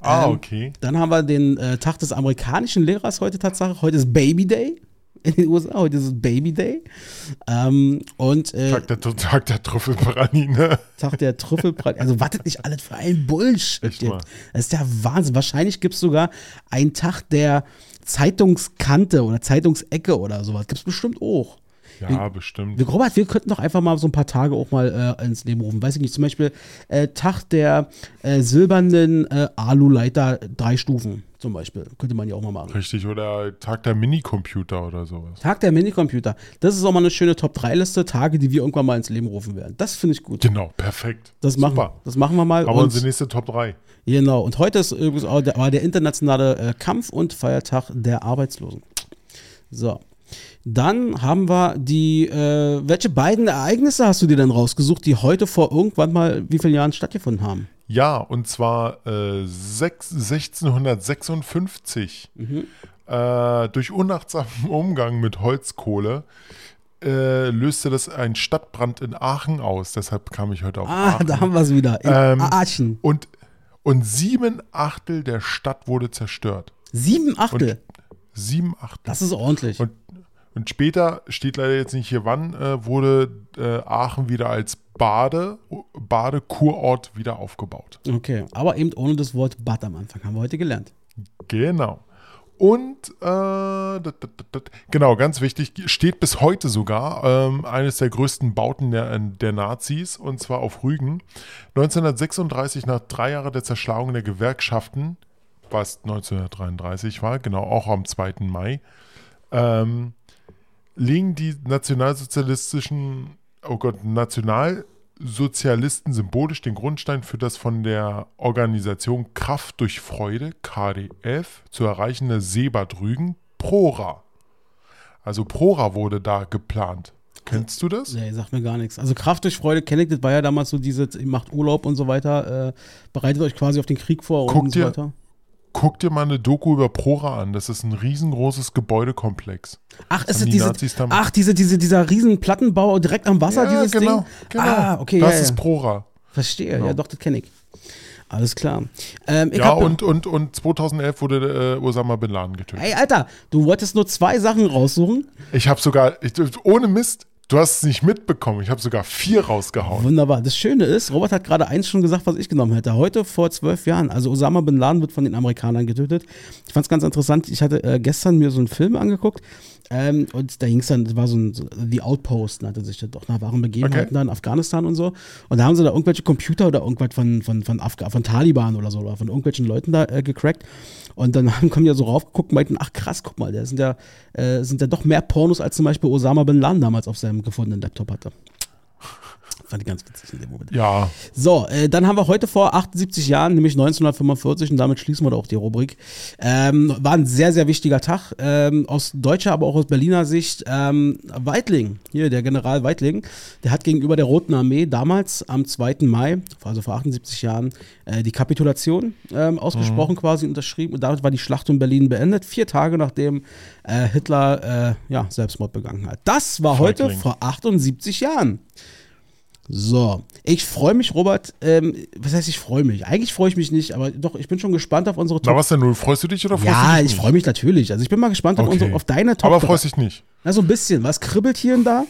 Ah, Ähm, okay. Dann haben wir den äh, Tag des amerikanischen Lehrers heute Tatsache. Heute ist Baby Day in den USA. Heute ist es Baby Day. Ähm, und äh, Tag der, Tag der Trüffelpraline. Tag der Trüffelbrand. Also wartet nicht alles für einen Bullshit. Das ist der Wahnsinn. Wahrscheinlich gibt es sogar einen Tag der Zeitungskante oder Zeitungsecke oder sowas. Gibt es bestimmt auch. Ja, bestimmt. Wir, Robert, wir könnten doch einfach mal so ein paar Tage auch mal äh, ins Leben rufen. Weiß ich nicht, zum Beispiel äh, Tag der äh, silbernen äh, Aluleiter drei Stufen zum Beispiel. Könnte man ja auch mal machen. Richtig, oder Tag der Minicomputer oder sowas. Tag der Minicomputer. Das ist auch mal eine schöne Top-3-Liste, Tage, die wir irgendwann mal ins Leben rufen werden. Das finde ich gut. Genau, perfekt. Das machen, Super. das machen wir mal. Aber Und- unsere nächste Top 3. Genau, und heute ist übrigens auch der, war der internationale äh, Kampf- und Feiertag der Arbeitslosen. So. Dann haben wir die, äh, welche beiden Ereignisse hast du dir denn rausgesucht, die heute vor irgendwann mal wie vielen Jahren stattgefunden haben? Ja, und zwar äh, sechs, 1656. Mhm. Äh, durch unachtsamen Umgang mit Holzkohle äh, löste das einen Stadtbrand in Aachen aus. Deshalb kam ich heute auf Ah, Aachen. da haben wir es wieder. In Ähm, Aachen. und, und sieben Achtel der Stadt wurde zerstört. Sieben Achtel. Sieben Achtel. das ist ordentlich. Und, und später, steht leider jetzt nicht hier wann, äh, wurde äh, Aachen wieder als Bade, Badekurort wieder aufgebaut. okay, aber eben ohne das Wort Bad am Anfang, haben wir heute gelernt. Genau. Und äh, genau, ganz wichtig, steht bis heute sogar ähm, eines der größten Bauten der, der Nazis, und zwar auf Rügen. 1936, nach drei Jahren der Zerschlagung der Gewerkschaften, was 1933 war, genau auch am 2. Mai, ähm, legen die nationalsozialistischen, oh Gott, Nationalsozialisten symbolisch den Grundstein für das von der Organisation Kraft durch Freude, KDF, zu erreichende Seebad Rügen, PRORA. Also PRORA wurde da geplant. Kennst du das? Nee, sagt mir gar nichts. Also Kraft durch Freude kenne ich, das war ja damals so diese, macht Urlaub und so weiter, äh, bereitet euch quasi auf den Krieg vor Guck und dir, so weiter. Guck dir mal eine Doku über Prora an. Das ist ein riesengroßes Gebäudekomplex. Ach, Das ist es die diese, ach, diese, diese, dieser riesen Plattenbau direkt am Wasser, ja, dieses genau, Ding? genau. Ah, okay, das ja, ist ja. Prora. Verstehe, Genau. ja doch, das kenne ich. Alles klar. Ähm, Ja, und, und, und 2011 wurde äh, Osama Bin Laden getötet. Ey, Alter, du wolltest nur zwei Sachen raussuchen. Ich habe sogar, ich, ohne Mist, du hast es nicht mitbekommen. Ich habe sogar vier rausgehauen. Wunderbar. Das Schöne ist, Robert hat gerade eins schon gesagt, was ich genommen hätte. Heute vor zwölf Jahren. Also Osama Bin Laden wird von den Amerikanern getötet. Ich fand es ganz interessant. Ich hatte äh, gestern mir so einen Film angeguckt. Ähm, und da ging es dann, das war so ein The Outpost, nannte sich das doch, nach wahren Begebenheiten Okay. da in Afghanistan und so. Und da haben sie da irgendwelche Computer oder irgendwas von, von, von, Afga von Taliban oder so, oder von irgendwelchen Leuten da äh, gecrackt. Und dann haben, kommen die ja so raufgeguckt und meinten, ach krass, guck mal, da sind ja, äh, sind ja doch mehr Pornos, als zum Beispiel Osama Bin Laden damals auf seinem gefundenen Laptop hatte. Fand ich ganz witzig in dem Moment. Ja, So, äh, dann haben wir heute vor 78 Jahren, nämlich 1945, und damit schließen wir da auch die Rubrik. Ähm, war ein sehr, sehr wichtiger Tag. Ähm, aus deutscher, aber auch aus Berliner Sicht. Ähm, Weitling, hier der General Weitling, der hat gegenüber der Roten Armee damals am 2. Mai, also vor 78 Jahren, äh, die Kapitulation ähm, ausgesprochen quasi unterschrieben. Und damit war die Schlacht um Berlin beendet. Vier Tage nachdem äh, Hitler äh, ja, Selbstmord begangen hat. Das war heute vor 78 Jahren. So, ich freue mich, Robert. Ähm, was heißt, ich freue mich? Eigentlich freue ich mich nicht, aber doch, ich bin schon gespannt auf unsere na Top. was denn nun? Freust du dich oder freust du Ja, dich ich nicht? freue mich natürlich. Also ich bin mal gespannt auf, Okay. unsere, auf deine Top. Aber freust dich nicht. Na, so ein bisschen. Was kribbelt hier und da?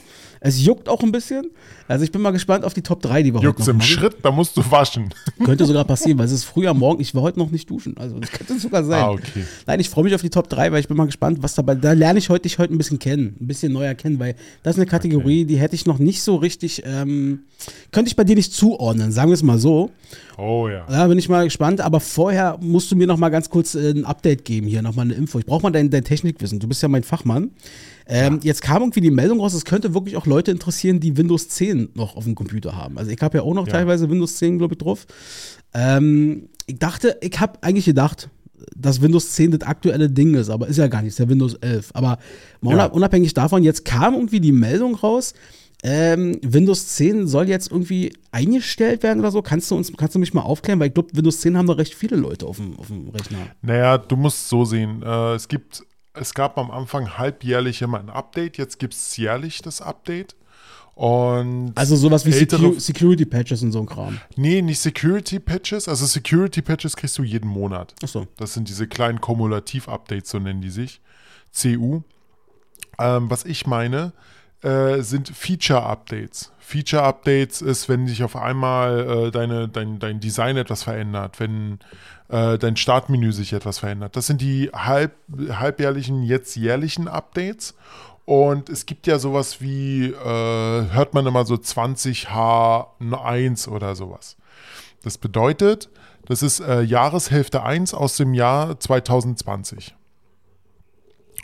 Es juckt auch ein bisschen. Also ich bin mal gespannt auf die Top 3, die wir Juckt's heute noch im machen. Schritt, da musst du waschen. Könnte sogar passieren, weil es ist früh am Morgen. Ich war heute noch nicht duschen. Also das könnte sogar sein. Ah, okay. Nein, ich freue mich auf die Top 3, weil ich bin mal gespannt, was dabei. Da lerne ich heute dich heute ein bisschen kennen, ein bisschen neuer kennen, weil das ist eine Kategorie, die hätte ich noch nicht so richtig, ähm, könnte ich bei dir nicht zuordnen, sagen wir es mal so. Oh ja. Da bin ich mal gespannt, aber vorher musst du mir noch mal ganz kurz äh, ein Update geben hier, noch mal eine Info. Ich brauche mal dein, dein Technikwissen. Du bist ja mein Fachmann. Ähm, Jetzt kam irgendwie die Meldung raus, es könnte wirklich auch Leute interessieren, die Windows 10 noch auf dem Computer haben. Also ich habe ja auch noch Ja. teilweise Windows 10, glaube ich, drauf. Ähm, ich dachte, ich habe eigentlich gedacht, dass Windows 10 das aktuelle Ding ist, aber ist ja gar nicht, ist ja Windows 11. Aber Ja. unabhängig davon, jetzt kam irgendwie die Meldung raus, ähm, Windows 10 soll jetzt irgendwie eingestellt werden oder so. Kannst du uns, kannst du mich mal aufklären? Weil ich glaube, Windows 10 haben doch recht viele Leute auf dem, auf dem Rechner. Naja, du musst so sehen. Äh, es gibt, es gab am Anfang halbjährlich immer ein Update, jetzt gibt es jährlich das Update. Und Also sowas wie Secu Security Patches und so ein Kram. Nee, nicht Security Patches. Also Security Patches kriegst du jeden Monat. Achso. Das sind diese kleinen Kumulativ-Updates, so nennen die sich. CU. Ähm, was ich meine, äh, sind Feature-Updates. Feature-Updates ist, wenn sich auf einmal äh, deine, dein, dein Design etwas verändert, wenn äh, dein Startmenü sich etwas verändert. Das sind die halb, halbjährlichen, jetzt jährlichen Updates. Und es gibt ja sowas wie, äh, hört man immer so 20H1 oder sowas. Das bedeutet, das ist äh, Jahreshälfte 1 aus dem Jahr 2020.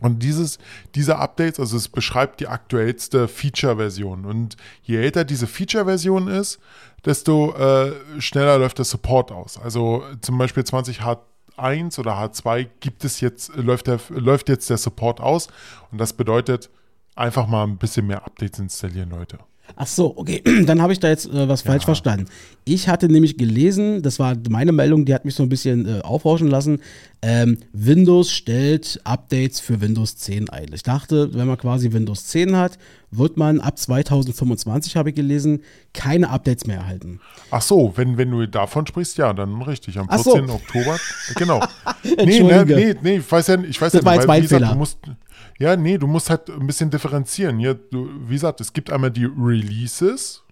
Und dieses, diese Updates, also es beschreibt die aktuellste Feature-Version. Und je älter diese Feature-Version ist, desto äh, schneller läuft der Support aus. Also zum Beispiel 20H1 oder H2 gibt es jetzt, läuft, der, läuft jetzt der Support aus. Und das bedeutet, einfach mal ein bisschen mehr Updates installieren, Leute. Ach so, okay. Dann habe ich da jetzt äh, was falsch verstanden. Ich hatte nämlich gelesen, das war meine Meldung, die hat mich so ein bisschen äh, aufhorchen lassen. Ähm, Windows stellt Updates für Windows 10 ein. Ich dachte, wenn man quasi Windows 10 hat, wird man ab 2025, habe ich gelesen, keine Updates mehr erhalten. Ach so, wenn, wenn du davon sprichst, ja, dann richtig. Am Ach so. 14. Oktober. Genau. nee, ne, nee, nee, ich weiß ja, ich weiß Das ja war nicht, jetzt weil, mein wie gesagt, Fehler. du musst, ja, nee, du musst halt ein bisschen differenzieren. Hier, du, wie gesagt, es gibt einmal die Releases.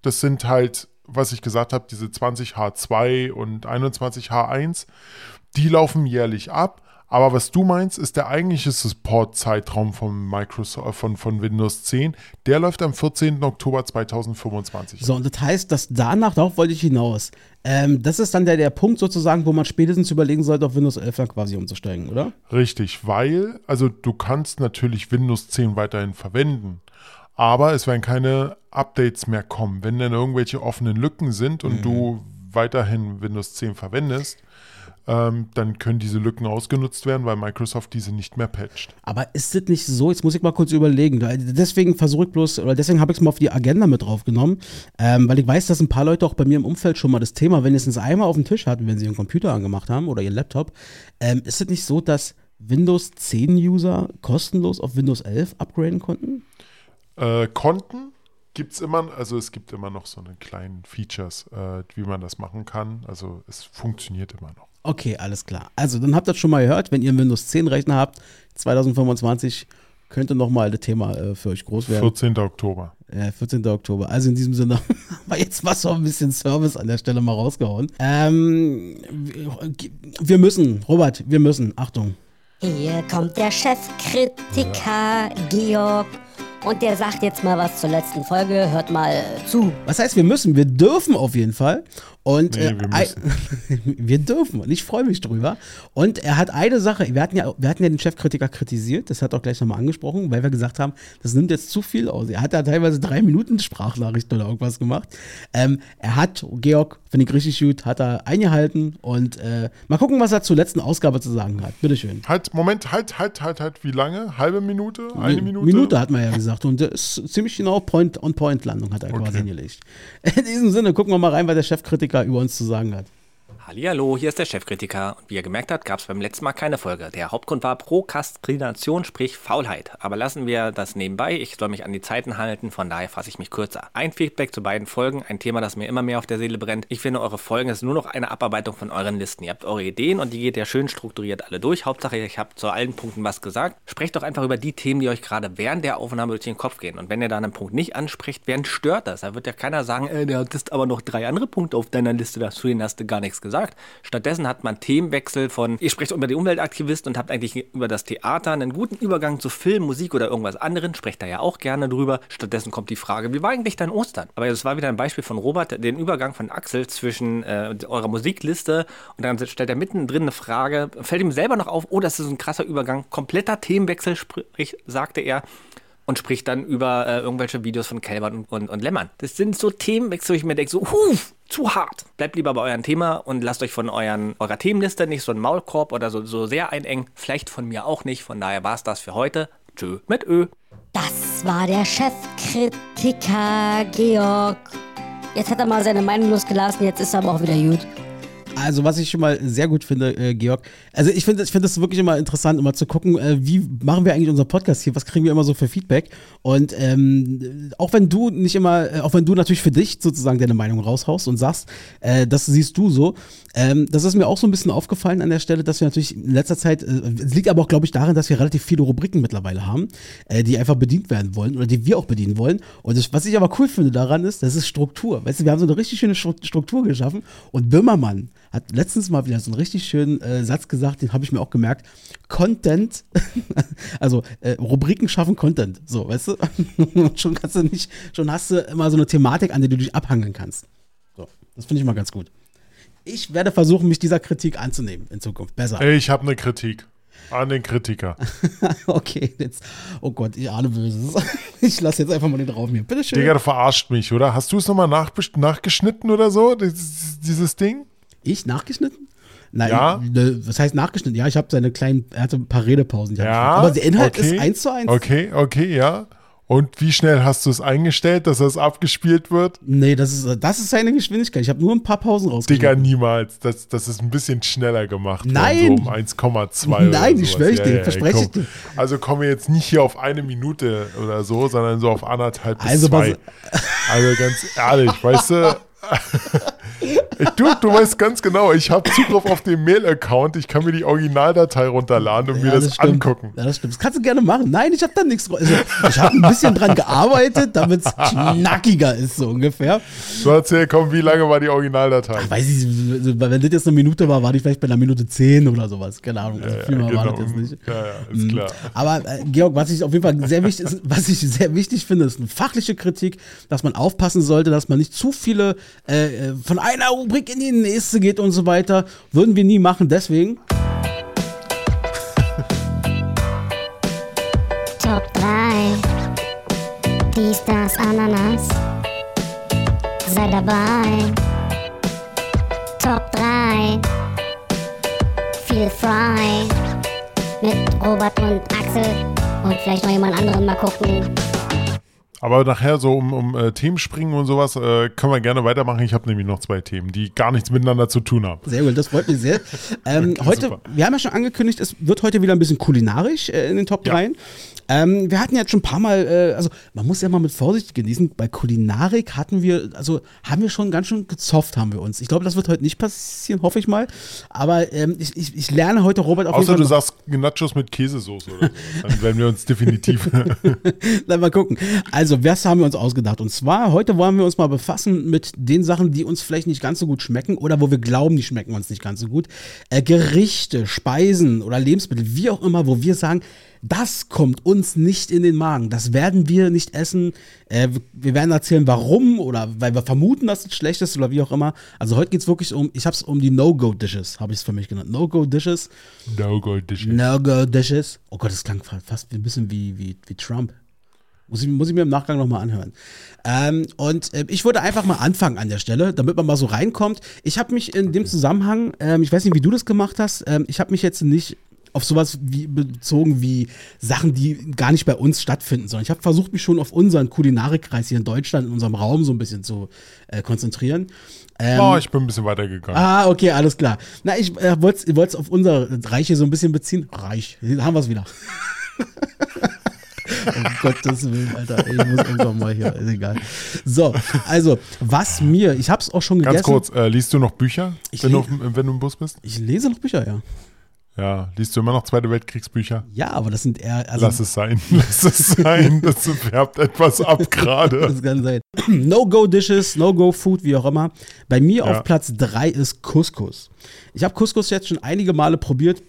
Das sind halt, was ich gesagt habe, diese 20H2 und 21H1. Die laufen jährlich ab. Aber was du meinst, ist der eigentliche Support-Zeitraum von Microsoft, äh, von, von Windows 10. Der läuft am 14. Oktober 2025. So, und das heißt, dass danach, darauf wollte ich hinaus. Ähm, das ist dann der, der Punkt sozusagen, wo man spätestens überlegen sollte, auf Windows 11 dann quasi umzusteigen, oder? Richtig, weil, also du kannst natürlich Windows 10 weiterhin verwenden, aber es werden keine Updates mehr kommen. Wenn dann irgendwelche offenen Lücken sind und mhm. du weiterhin Windows 10 verwendest, ähm, dann können diese Lücken ausgenutzt werden, weil Microsoft diese nicht mehr patcht. Aber ist das nicht so? Jetzt muss ich mal kurz überlegen. Deswegen versuche ich bloß, oder deswegen habe ich es mal auf die Agenda mit draufgenommen, ähm, weil ich weiß, dass ein paar Leute auch bei mir im Umfeld schon mal das Thema wenigstens einmal auf dem Tisch hatten, wenn sie ihren Computer angemacht haben oder ihren Laptop. Ähm, ist es nicht so, dass Windows 10 User kostenlos auf Windows 11 upgraden konnten? Äh, konnten, gibt es immer, also es gibt immer noch so eine kleinen Features, äh, wie man das machen kann. Also es funktioniert immer noch. Okay, alles klar. Also, dann habt ihr das schon mal gehört, wenn ihr einen Windows 10 Rechner habt, 2025 könnte nochmal das Thema äh, für euch groß werden. 14. Oktober. Ja, 14. Oktober. Also in diesem Sinne haben wir jetzt was so ein bisschen Service an der Stelle mal rausgehauen. Ähm, wir müssen, Robert, wir müssen, Achtung. Hier kommt der Chefkritiker Georg und der sagt jetzt mal was zur letzten Folge. Hört mal zu. Was heißt, wir müssen? Wir dürfen auf jeden Fall. Und nee, wir, äh, wir, dürfen und ich freue mich drüber. Und er hat eine Sache, wir hatten ja, wir hatten ja den Chefkritiker kritisiert, das hat er auch gleich nochmal angesprochen, weil wir gesagt haben, das nimmt jetzt zu viel aus. Er hat da teilweise drei Minuten Sprachnachrichten oder irgendwas gemacht. Ähm, er hat, Georg, finde ich richtig gut, hat er eingehalten und äh, mal gucken, was er zur letzten Ausgabe zu sagen hat. Bitteschön. Halt, Moment, halt, halt, halt, halt, wie lange? Halbe Minute? Eine Minute? Minute hat man ja gesagt und das ist ziemlich genau Point on Point Landung hat er okay. quasi hingelegt. In diesem Sinne gucken wir mal rein, was der Chefkritiker Kritiker über uns zu sagen hat. Hallihallo, hier ist der Chefkritiker. Und wie ihr gemerkt habt, gab es beim letzten Mal keine Folge. Der Hauptgrund war Prokrastination, sprich Faulheit. Aber lassen wir das nebenbei. Ich soll mich an die Zeiten halten, von daher fasse ich mich kürzer. Ein Feedback zu beiden Folgen, ein Thema, das mir immer mehr auf der Seele brennt. Ich finde, eure Folgen ist nur noch eine Abarbeitung von euren Listen. Ihr habt eure Ideen und die geht ja schön strukturiert alle durch. Hauptsache, ich habe zu allen Punkten was gesagt. Sprecht doch einfach über die Themen, die euch gerade während der Aufnahme durch den Kopf gehen. Und wenn ihr da einen Punkt nicht anspricht, wen stört das? Da wird ja keiner sagen, äh, du hattest aber noch drei andere Punkte auf deiner Liste, dazu hast du gar nichts gesagt. Stattdessen Stattdessen hat man Themenwechsel von, ihr sprecht über die Umweltaktivisten und habt eigentlich über das Theater einen guten Übergang zu Film, Musik oder irgendwas anderem, sprecht da ja auch gerne drüber. Stattdessen kommt die Frage, wie war eigentlich dein Ostern? Aber das war wieder ein Beispiel von Robert, den Übergang von Axel zwischen äh, eurer Musikliste und dann stellt er mittendrin eine Frage, fällt ihm selber noch auf, oh, das ist ein krasser Übergang, kompletter Themenwechsel, sprich, sagte er, und spricht dann über äh, irgendwelche Videos von Kälbern und, und, und Lämmern. Das sind so Themenwechsel, wo ich mir denke, so, huh, zu hart. Bleibt lieber bei eurem Thema und lasst euch von euren, eurer Themenliste nicht so ein Maulkorb oder so, so sehr einengen. Vielleicht von mir auch nicht. Von daher war es das für heute. Tschö mit Ö. Das war der Chefkritiker Georg. Jetzt hat er mal seine Meinung losgelassen, jetzt ist er aber auch wieder gut. Also, was ich schon mal sehr gut finde, äh, Georg, also ich finde ich find das wirklich immer interessant, immer zu gucken, äh, wie machen wir eigentlich unseren Podcast hier, was kriegen wir immer so für Feedback. Und ähm, auch wenn du nicht immer, äh, auch wenn du natürlich für dich sozusagen deine Meinung raushaust und sagst, äh, das siehst du so, ähm, das ist mir auch so ein bisschen aufgefallen an der Stelle, dass wir natürlich in letzter Zeit, äh, liegt aber auch, glaube ich, darin, dass wir relativ viele Rubriken mittlerweile haben, äh, die einfach bedient werden wollen oder die wir auch bedienen wollen. Und das, was ich aber cool finde daran ist, das ist Struktur. Weißt du, wir haben so eine richtig schöne Struktur geschaffen und Böhmermann hat letztens mal wieder so einen richtig schönen äh, Satz gesagt, den habe ich mir auch gemerkt. Content, also äh, Rubriken schaffen Content, so, weißt du? schon kannst du nicht, schon hast du immer so eine Thematik, an der du dich abhangeln kannst. So, das finde ich mal ganz gut. Ich werde versuchen, mich dieser Kritik anzunehmen in Zukunft. Besser. Ich habe eine Kritik. An den Kritiker. okay, jetzt. Oh Gott, ich ahne Böses. Ich lasse jetzt einfach mal den drauf mir. Bitte schön. Digga, du verarscht mich, oder? Hast du es nochmal nach, nachgeschnitten oder so? Dieses, dieses Ding? Ich nachgeschnitten? Nein, ja. Ne, was heißt nachgeschnitten? Ja, ich habe seine kleinen, er hatte ein paar Redepausen. Ja, aber der Inhalt okay. ist eins zu eins. Okay, okay, ja. Und wie schnell hast du es eingestellt, dass das abgespielt wird? Nee, das ist, das ist seine Geschwindigkeit. Ich habe nur ein paar Pausen rausgegeben. Digga, niemals. Das, das ist ein bisschen schneller gemacht. Nein. So um 1,2 Nein, ich schwöre ich ja, dir, ja, verspreche ich dir. Also kommen wir jetzt nicht hier auf eine Minute oder so, sondern so auf anderthalb bis also, zwei. Also ganz ehrlich, weißt du, Du, du weißt ganz genau, ich habe Zugriff auf den Mail-Account. Ich kann mir die Originaldatei runterladen und ja, mir das, das angucken. Ja, das stimmt. Das kannst du gerne machen. Nein, ich habe da nichts. Also, ich habe ein bisschen dran gearbeitet, damit es knackiger ist, so ungefähr. So erzähl, komm, wie lange war die Originaldatei? Ach, weiß ich, wenn das jetzt eine Minute war, war die vielleicht bei einer Minute zehn oder sowas. Keine Ahnung. Also viel mehr genau. war das jetzt nicht. Ja, ja, ist mhm. klar. Aber äh, Georg, was ich auf jeden Fall sehr wichtig, ist, was ich sehr wichtig finde, ist eine fachliche Kritik, dass man aufpassen sollte, dass man nicht zu viele äh, äh von einer Rubrik in die nächste geht und so weiter. Würden wir nie machen, deswegen. Top 3. Dies, das, Ananas. Sei dabei. Top 3. Feel Fry. Mit Robert und Axel. Und vielleicht noch jemand anderen mal gucken. Aber nachher so um, um äh, Themen springen und sowas äh, können wir gerne weitermachen. Ich habe nämlich noch zwei Themen, die gar nichts miteinander zu tun haben. Sehr gut, das freut mich sehr. Ähm, heute, super. wir haben ja schon angekündigt, es wird heute wieder ein bisschen kulinarisch äh, in den Top 3. Ja. Ähm, wir hatten jetzt schon ein paar Mal, äh, also man muss ja mal mit Vorsicht genießen. Bei Kulinarik hatten wir, also haben wir schon ganz schön gezofft, haben wir uns. Ich glaube, das wird heute nicht passieren, hoffe ich mal. Aber ähm, ich, ich, ich, lerne heute Robert auf Außer jeden Fall du sagst Nachos mit Käsesoße oder so. Dann werden wir uns definitiv. Dann mal gucken. Also, was haben wir uns ausgedacht? Und zwar, heute wollen wir uns mal befassen mit den Sachen, die uns vielleicht nicht ganz so gut schmecken oder wo wir glauben, die schmecken uns nicht ganz so gut. Äh, Gerichte, Speisen oder Lebensmittel, wie auch immer, wo wir sagen, das kommt uns nicht in den Magen. Das werden wir nicht essen. Äh, wir werden erzählen, warum oder weil wir vermuten, dass es schlecht ist oder wie auch immer. Also heute geht es wirklich um, ich habe es um die No-Go-Dishes, habe ich es für mich genannt. No-Go-Dishes. No-Go-Dishes. No-Go-Dishes. Oh Gott, das klang fast ein bisschen wie, wie, wie Trump. Muss ich, muss ich mir im Nachgang nochmal anhören. Ähm, und äh, ich würde einfach mal anfangen an der Stelle, damit man mal so reinkommt. Ich habe mich in dem Zusammenhang, ähm, ich weiß nicht, wie du das gemacht hast, ähm, ich habe mich jetzt nicht auf sowas wie, bezogen wie Sachen, die gar nicht bei uns stattfinden, sondern ich habe versucht, mich schon auf unseren Kulinarikkreis hier in Deutschland, in unserem Raum so ein bisschen zu äh, konzentrieren. Ähm, oh, ich bin ein bisschen weitergegangen. Ah, okay, alles klar. Na, ich äh, wollte es auf unser Reich hier so ein bisschen beziehen. Reich, haben wir es wieder. um Gottes Willen, Alter. Ich muss irgendwann mal hier, ist egal. So, also, was mir, ich hab's auch schon gegessen. Ganz kurz, äh, liest du noch Bücher, wenn, du, wenn du im Bus bist? Ich lese noch Bücher, ja. Ja, liest du immer noch Zweite Weltkriegsbücher? Ja, aber das sind eher. Also Lass es sein. Lass es sein. Das färbt etwas ab gerade. Das kann sein. No-Go-Dishes, No-Go-Food, wie auch immer. Bei mir ja. auf Platz 3 ist Couscous. Ich habe Couscous jetzt schon einige Male probiert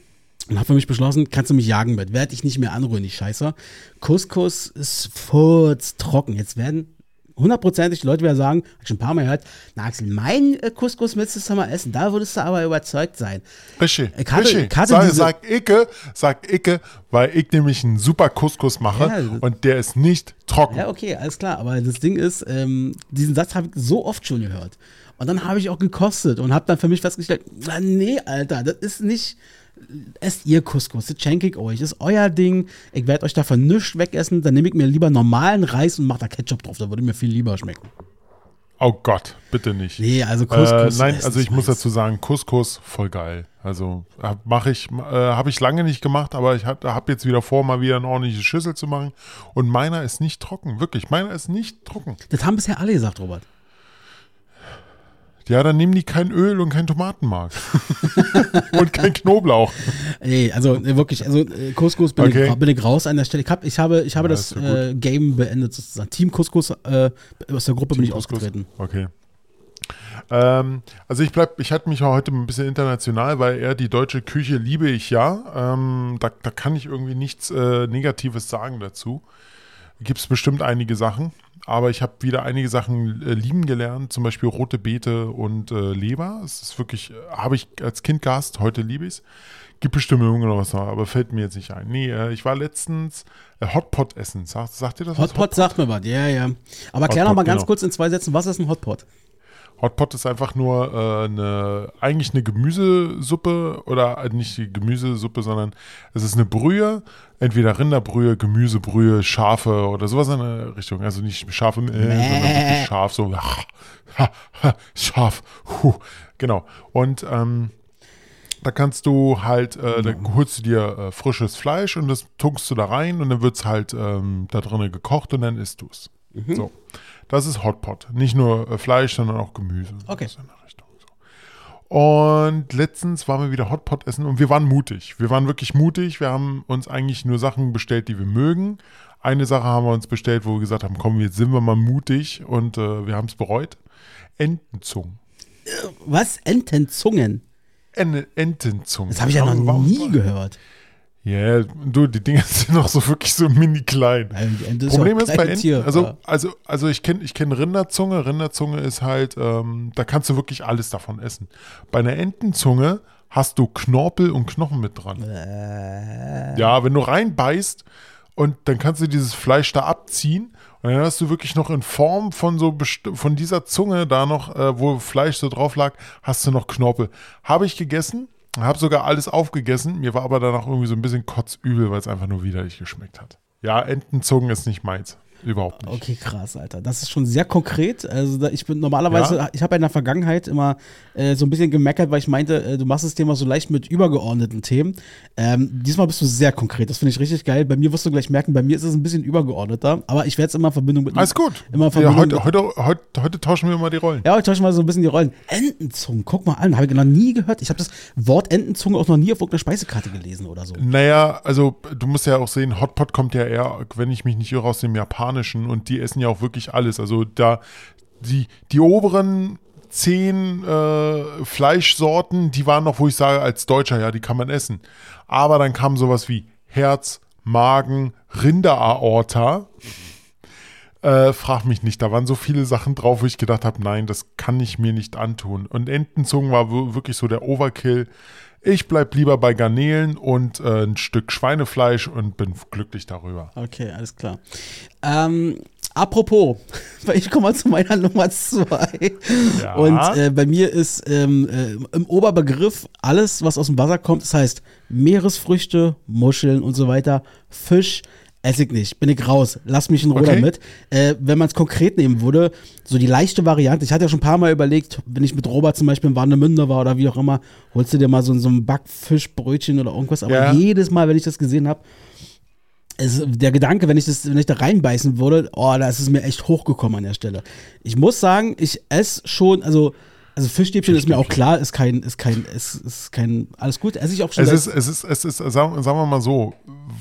und habe für mich beschlossen, kannst du mich jagen mit. Werde ich nicht mehr anrühren, die Scheiße. Couscous ist furztrocken. Jetzt werden hundertprozentig die Leute wieder sagen, hab ich schon ein paar Mal gehört, na Axel, mein äh, Couscous müsstest du mal essen, da würdest du aber überzeugt sein. Richtig, ich hatte, richtig. Ich hatte sag, sag Icke, sag Icke, weil ich nämlich einen super Couscous mache ja, und der ist nicht trocken. Ja, okay, alles klar, aber das Ding ist, ähm, diesen Satz habe ich so oft schon gehört. Und dann habe ich auch gekostet und habe dann für mich festgestellt, na nee, Alter, das ist nicht, esst ihr Couscous, das schenke ich euch, das ist euer Ding. Ich werde euch davon nichts wegessen, dann nehme ich mir lieber normalen Reis und mache da Ketchup drauf, da würde mir viel lieber schmecken. Oh Gott, bitte nicht. Nee, also Couscous. Äh, nein, also ich muss dazu sagen, Couscous voll geil. Also mache ich, äh, habe ich lange nicht gemacht, aber ich habe hab jetzt wieder vor, mal wieder eine ordentliche Schüssel zu machen. Und meiner ist nicht trocken, wirklich. Meiner ist nicht trocken. Das haben bisher alle gesagt, Robert. Ja, dann nehmen die kein Öl und kein Tomatenmark. und kein Knoblauch. Nee, also äh, wirklich, also äh, Couscous bin, okay. ich, bin ich raus an der Stelle. Ich, hab, ich habe, ich habe ja, das äh, Game beendet sozusagen. Team Couscous, äh, aus der Gruppe Team bin ich Couscous. ausgetreten. Okay. Ähm, also ich bleib, ich hatte mich heute ein bisschen international, weil eher die deutsche Küche liebe ich ja. Ähm, da, da kann ich irgendwie nichts äh, Negatives sagen dazu. Gibt es bestimmt einige Sachen aber ich habe wieder einige Sachen äh, lieben gelernt, zum Beispiel rote Beete und äh, Leber. Es ist wirklich, äh, habe ich als Kind gehasst, heute liebe ich es. Gibt bestimmt irgendwo noch was, aber fällt mir jetzt nicht ein. Nee, äh, ich war letztens äh, Hotpot essen. Sagt, sagt ihr das? Hotpot, Hotpot sagt mir was, ja, ja. Aber klär noch mal ganz genau. kurz in zwei Sätzen, was ist ein Hotpot? Hotpot ist einfach nur äh, eine, eigentlich eine Gemüsesuppe oder äh, nicht die Gemüsesuppe, sondern es ist eine Brühe, entweder Rinderbrühe, Gemüsebrühe, Schafe oder sowas in der Richtung. Also nicht Schafe, äh, sondern wirklich scharf, so scharf. Huh. Genau. Und ähm, da kannst du halt, äh, da holst du dir äh, frisches Fleisch und das tunkst du da rein und dann wird es halt ähm, da drinnen gekocht und dann isst du es. Mhm. So. Das ist Hotpot. Nicht nur äh, Fleisch, sondern auch Gemüse. Okay. Und letztens waren wir wieder Hotpot essen und wir waren mutig. Wir waren wirklich mutig. Wir haben uns eigentlich nur Sachen bestellt, die wir mögen. Eine Sache haben wir uns bestellt, wo wir gesagt haben, komm, jetzt sind wir mal mutig und äh, wir haben es bereut. Entenzungen. Was? Entenzungen? En Entenzungen. Das habe ich ja noch nie gehört. Ja, yeah, du, die Dinger sind noch so wirklich so mini klein. Das Problem ist bei Enten, Tier, also, also, also ich kenne ich kenn Rinderzunge. Rinderzunge ist halt, ähm, da kannst du wirklich alles davon essen. Bei einer Entenzunge hast du Knorpel und Knochen mit dran. Äh. Ja, wenn du reinbeißt und dann kannst du dieses Fleisch da abziehen und dann hast du wirklich noch in Form von so von dieser Zunge da noch, äh, wo Fleisch so drauf lag, hast du noch Knorpel. Habe ich gegessen, habe sogar alles aufgegessen. Mir war aber danach irgendwie so ein bisschen kotzübel, weil es einfach nur widerlich geschmeckt hat. Ja, Entenzungen ist nicht meins. Überhaupt nicht. Okay, krass, Alter. Das ist schon sehr konkret. Also ich bin normalerweise, ja. ich habe in der Vergangenheit immer äh, so ein bisschen gemeckert, weil ich meinte, äh, du machst das Thema so leicht mit übergeordneten Themen. Ähm, diesmal bist du sehr konkret. Das finde ich richtig geil. Bei mir wirst du gleich merken, bei mir ist es ein bisschen übergeordneter, aber ich werde es immer in Verbindung mit. Alles gut. Immer ja, heute, heute, heute, heute, tauschen wir mal die Rollen. Ja, heute tauschen wir so ein bisschen die Rollen. Entenzungen, guck mal an, habe ich noch nie gehört. Ich habe das Wort Entenzunge auch noch nie auf irgendeiner Speisekarte gelesen oder so. Naja, also du musst ja auch sehen, Hotpot kommt ja eher, wenn ich mich nicht irre, aus dem Japanischen und die essen ja auch wirklich alles. Also da die, die oberen zehn äh, Fleischsorten, die waren noch, wo ich sage, als Deutscher, ja, die kann man essen. Aber dann kam sowas wie Herz, Magen, Rinderaorta. Äh, frag mich nicht, da waren so viele Sachen drauf, wo ich gedacht habe, nein, das kann ich mir nicht antun. Und Entenzungen war wirklich so der Overkill. Ich bleib lieber bei Garnelen und äh, ein Stück Schweinefleisch und bin glücklich darüber. Okay, alles klar. Ähm, Apropos, ich komme mal zu meiner Nummer zwei. Ja. Und äh, bei mir ist ähm, äh, im Oberbegriff alles, was aus dem Wasser kommt, das heißt Meeresfrüchte, Muscheln und so weiter, Fisch, esse ich nicht, bin ich raus, lass mich in Ruhe okay. damit. Äh, wenn man es konkret nehmen würde, so die leichte Variante, ich hatte ja schon ein paar Mal überlegt, wenn ich mit Robert zum Beispiel in Warnemünde war oder wie auch immer, holst du dir mal so, so ein Backfischbrötchen oder irgendwas, aber ja. jedes Mal, wenn ich das gesehen habe, es, der Gedanke, wenn ich, das, wenn ich da reinbeißen würde, oh, da ist es mir echt hochgekommen an der Stelle. Ich muss sagen, ich esse schon, also, also Fischstäbchen ist mir auch klar, ist kein, ist kein, ist, ist kein, alles gut, esse ich auch schon. Es ist, es ist, es ist, sagen, sagen wir mal so,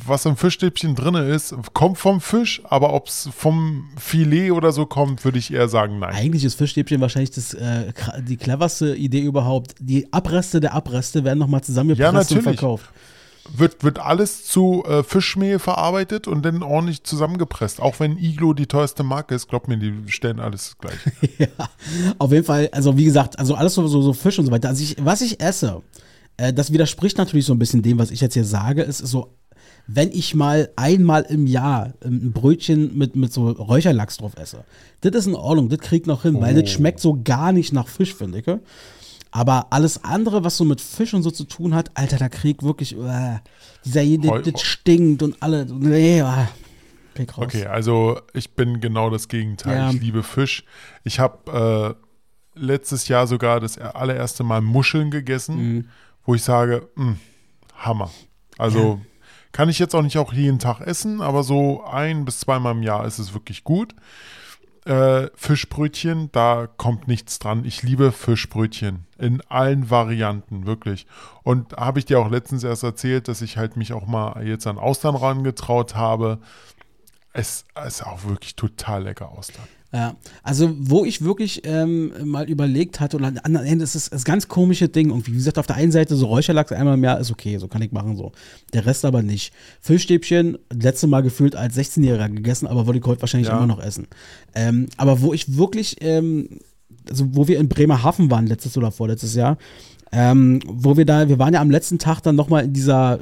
was im Fischstäbchen drin ist, kommt vom Fisch, aber ob es vom Filet oder so kommt, würde ich eher sagen, nein. Eigentlich ist Fischstäbchen wahrscheinlich das, äh, die cleverste Idee überhaupt. Die Abreste der Abreste werden nochmal zusammengepresst ja, und verkauft wird, wird alles zu äh, Fischmehl verarbeitet und dann ordentlich zusammengepresst. Auch wenn Iglo die teuerste Marke ist, glaubt mir, die stellen alles gleich. ja, auf jeden Fall, also wie gesagt, also alles so, so, so Fisch und so weiter. Also ich, was ich esse, äh, das widerspricht natürlich so ein bisschen dem, was ich jetzt hier sage. Es ist so, wenn ich mal einmal im Jahr ein Brötchen mit, mit so Räucherlachs drauf esse. Das ist in Ordnung, das kriegt noch hin, oh. weil das oh. schmeckt so gar nicht nach Fisch, finde ich. Aber alles andere, was so mit Fisch und so zu tun hat, Alter, da krieg wirklich, uh, dieser, das, das stinkt und alle, nee, uh, Okay, also ich bin genau das Gegenteil. Ja. Ich liebe Fisch. Ich habe äh, letztes Jahr sogar das allererste Mal Muscheln gegessen, mhm. wo ich sage, mh, hm, Hammer. Also ja. kann ich jetzt auch nicht auch jeden Tag essen, aber so ein bis zweimal im Jahr ist es wirklich gut äh, Fischbrötchen, da kommt nichts dran. Ich liebe Fischbrötchen in allen Varianten, wirklich. Und habe ich dir auch letztens erst erzählt, dass ich halt mich auch mal jetzt an Austern rangetraut habe. Es ist auch wirklich total lecker Austern. Ja, also wo ich wirklich ähm, mal überlegt hatte, und am anderen Ende ist es das ganz komische Ding. Und wie gesagt, auf der einen Seite so Räucherlachs einmal im Jahr ist okay, so kann ich machen so. Der Rest aber nicht. Fischstäbchen, letzte Mal gefühlt als 16-Jähriger gegessen, aber würde ich heute wahrscheinlich ja. immer noch essen. Ähm, aber wo ich wirklich, ähm, also wo wir in Bremerhaven waren, letztes oder vorletztes Jahr, ähm, wo wir da, wir waren ja am letzten Tag dann nochmal in dieser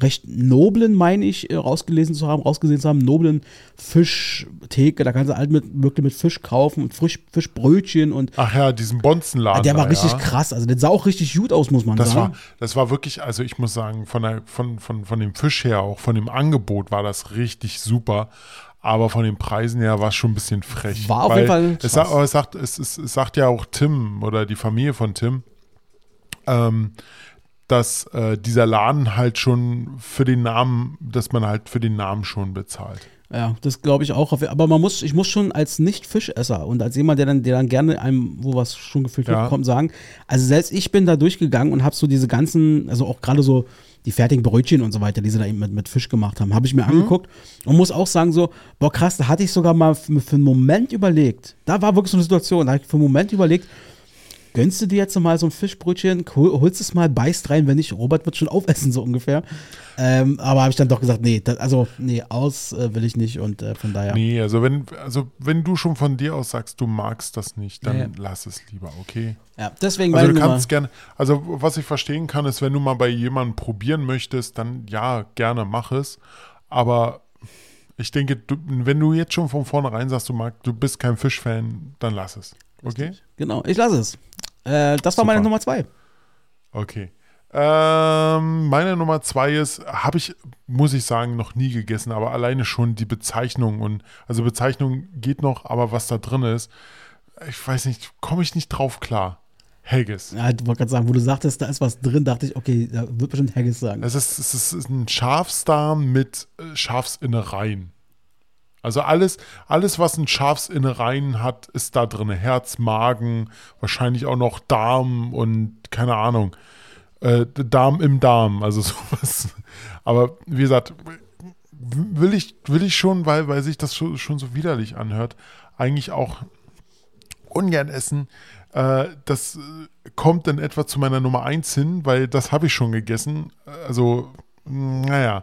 recht noblen, meine ich, äh, rausgelesen zu haben, rausgesehen zu haben, noblen Fischtheke. Da kannst du halt mit, wirklich mit Fisch kaufen und Frisch, Fischbrötchen und. Ach ja, diesen Bonzenladen. Der war da, richtig ja. krass. Also der sah auch richtig gut aus, muss man das sagen. War, das war wirklich, also ich muss sagen, von, der, von, von, von dem Fisch her, auch von dem Angebot war das richtig super. Aber von den Preisen her war es schon ein bisschen frech. War auf jeden Fall. Es, es, sagt, es, es, es sagt ja auch Tim oder die Familie von Tim, ähm, dass äh, dieser Laden halt schon für den Namen, dass man halt für den Namen schon bezahlt. Ja, das glaube ich auch. Aber man muss, ich muss schon als Nicht-Fischesser und als jemand, der dann, der dann gerne einem, wo was schon gefüllt wird, ja. kommt, sagen, also selbst ich bin da durchgegangen und habe so diese ganzen, also auch gerade so die fertigen Brötchen und so weiter, die sie da eben mit, mit Fisch gemacht haben, habe ich mir mhm. angeguckt und muss auch sagen, so, boah, krass, da hatte ich sogar mal für, für einen Moment überlegt. Da war wirklich so eine Situation, da habe ich für einen Moment überlegt, gönnst du dir jetzt mal so ein Fischbrötchen, holst es mal, beißt rein, wenn nicht, Robert wird schon aufessen, so ungefähr. Ähm, aber habe ich dann doch gesagt, nee, das, also, nee, aus äh, will ich nicht und äh, von daher. Nee, also wenn, also wenn du schon von dir aus sagst, du magst das nicht, dann ja, ja. lass es lieber, okay? Ja, deswegen Also du kannst gerne, also was ich verstehen kann, ist, wenn du mal bei jemandem probieren möchtest, dann ja, gerne mach es. Aber ich denke, du, wenn du jetzt schon von vornherein sagst, du magst, du bist kein Fischfan, dann lass es. Okay? Genau, ich lasse es. Äh, das war Super. meine Nummer zwei. Okay. Ähm, meine Nummer zwei ist, habe ich, muss ich sagen, noch nie gegessen, aber alleine schon die Bezeichnung und, also Bezeichnung geht noch, aber was da drin ist, ich weiß nicht, komme ich nicht drauf klar. Haggis. Ja, ich wollte gerade sagen, wo du sagtest, da ist was drin, dachte ich, okay, da wird bestimmt Haggis sagen. Es ist, es ist ein Schafsdarm mit äh, Schafsinnereien. Also alles, alles, was ein Schafsinnereien hat, ist da drin. Herz, Magen, wahrscheinlich auch noch Darm und keine Ahnung. Äh, Darm im Darm, also sowas. Aber wie gesagt, will ich, will ich schon, weil, weil sich das schon, schon so widerlich anhört, eigentlich auch ungern essen. Äh, das kommt dann etwa zu meiner Nummer 1 hin, weil das habe ich schon gegessen. Also, naja.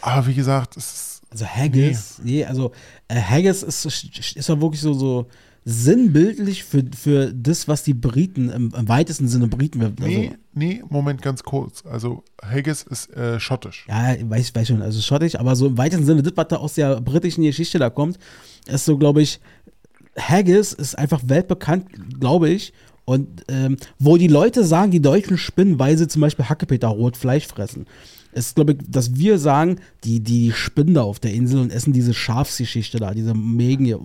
Aber wie gesagt, es ist also Haggis, nee, nee also äh, Haggis ist, ist ja wirklich so, so sinnbildlich für, für das, was die Briten im, im weitesten Sinne Briten. Also, nee, nee, Moment, ganz kurz. Also Haggis ist äh, schottisch. Ja, weiß, weiß schon, also schottisch, aber so im weitesten Sinne, das, was da aus der britischen Geschichte da kommt, ist so, glaube ich, Haggis ist einfach weltbekannt, glaube ich. Und ähm, wo die Leute sagen, die Deutschen spinnen, weil sie zum Beispiel Hackepeter rot Fleisch fressen ist, glaube ich, dass wir sagen, die, die spinnen da auf der Insel und essen diese Schafsgeschichte da, diese Mägen hier.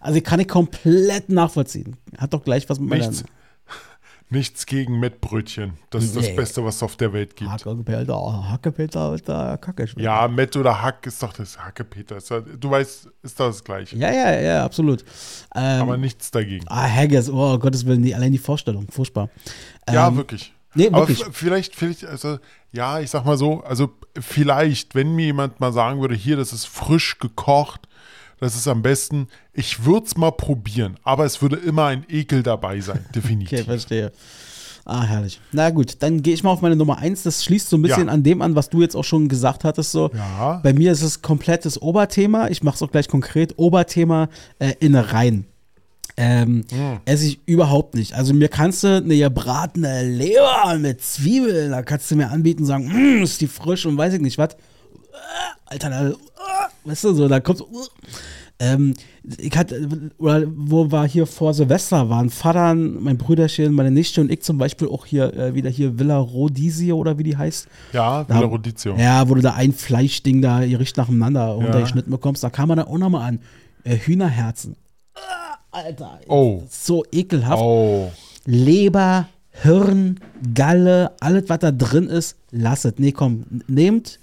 Also ich kann ich komplett nachvollziehen. Hat doch gleich was mit meiner. Nichts, nichts gegen Mettbrötchen. Das ist nee. das Beste, was es auf der Welt gibt. Hackepeter, Hackepeter ist da Kacke. Ja, Mett oder Hack ist doch das Hackepeter. Du weißt, ist das das Gleiche. Ja, ja, ja, absolut. Ähm, Aber nichts dagegen. Ah, Haggis, oh Gottes Willen, allein die Vorstellung, furchtbar. Ja, ähm, wirklich. Nee, wirklich. Aber vielleicht, vielleicht, also, ja, ich sag mal so, also vielleicht, wenn mir jemand mal sagen würde, hier, das ist frisch gekocht, das ist am besten, ich würde es mal probieren, aber es würde immer ein Ekel dabei sein, definitiv. okay, verstehe. Ah, herrlich. Na gut, dann gehe ich mal auf meine Nummer 1. Das schließt so ein bisschen ja. an dem an, was du jetzt auch schon gesagt hattest. So. Ja. Bei mir ist es komplettes Oberthema. Ich mache es auch gleich konkret. Oberthema äh, Innereien. Ähm, mm. Esse ich überhaupt nicht. Also mir kannst du eine gebratene Leber mit Zwiebeln, da kannst du mir anbieten und sagen, mm, ist die frisch und weiß ich nicht was. Alter, da, weißt du, so, da kommt so, ähm, ich hatte, oder wo war hier vor Silvester, waren Vater, mein Brüderchen, meine Nichte und ich zum Beispiel auch hier, äh, wieder hier Villa Rodizio oder wie die heißt. Ja, Villa Rodizio. Ja, wo du da ein Fleischding da ihr riecht nacheinander ja. untergeschnitten bekommst, da kam man dann auch nochmal an. Äh, Hühnerherzen. Alter. Oh. So ekelhaft. Oh. Leber, Hirn, Galle, alles, was da drin ist, lasset. Nee, komm, nehmt.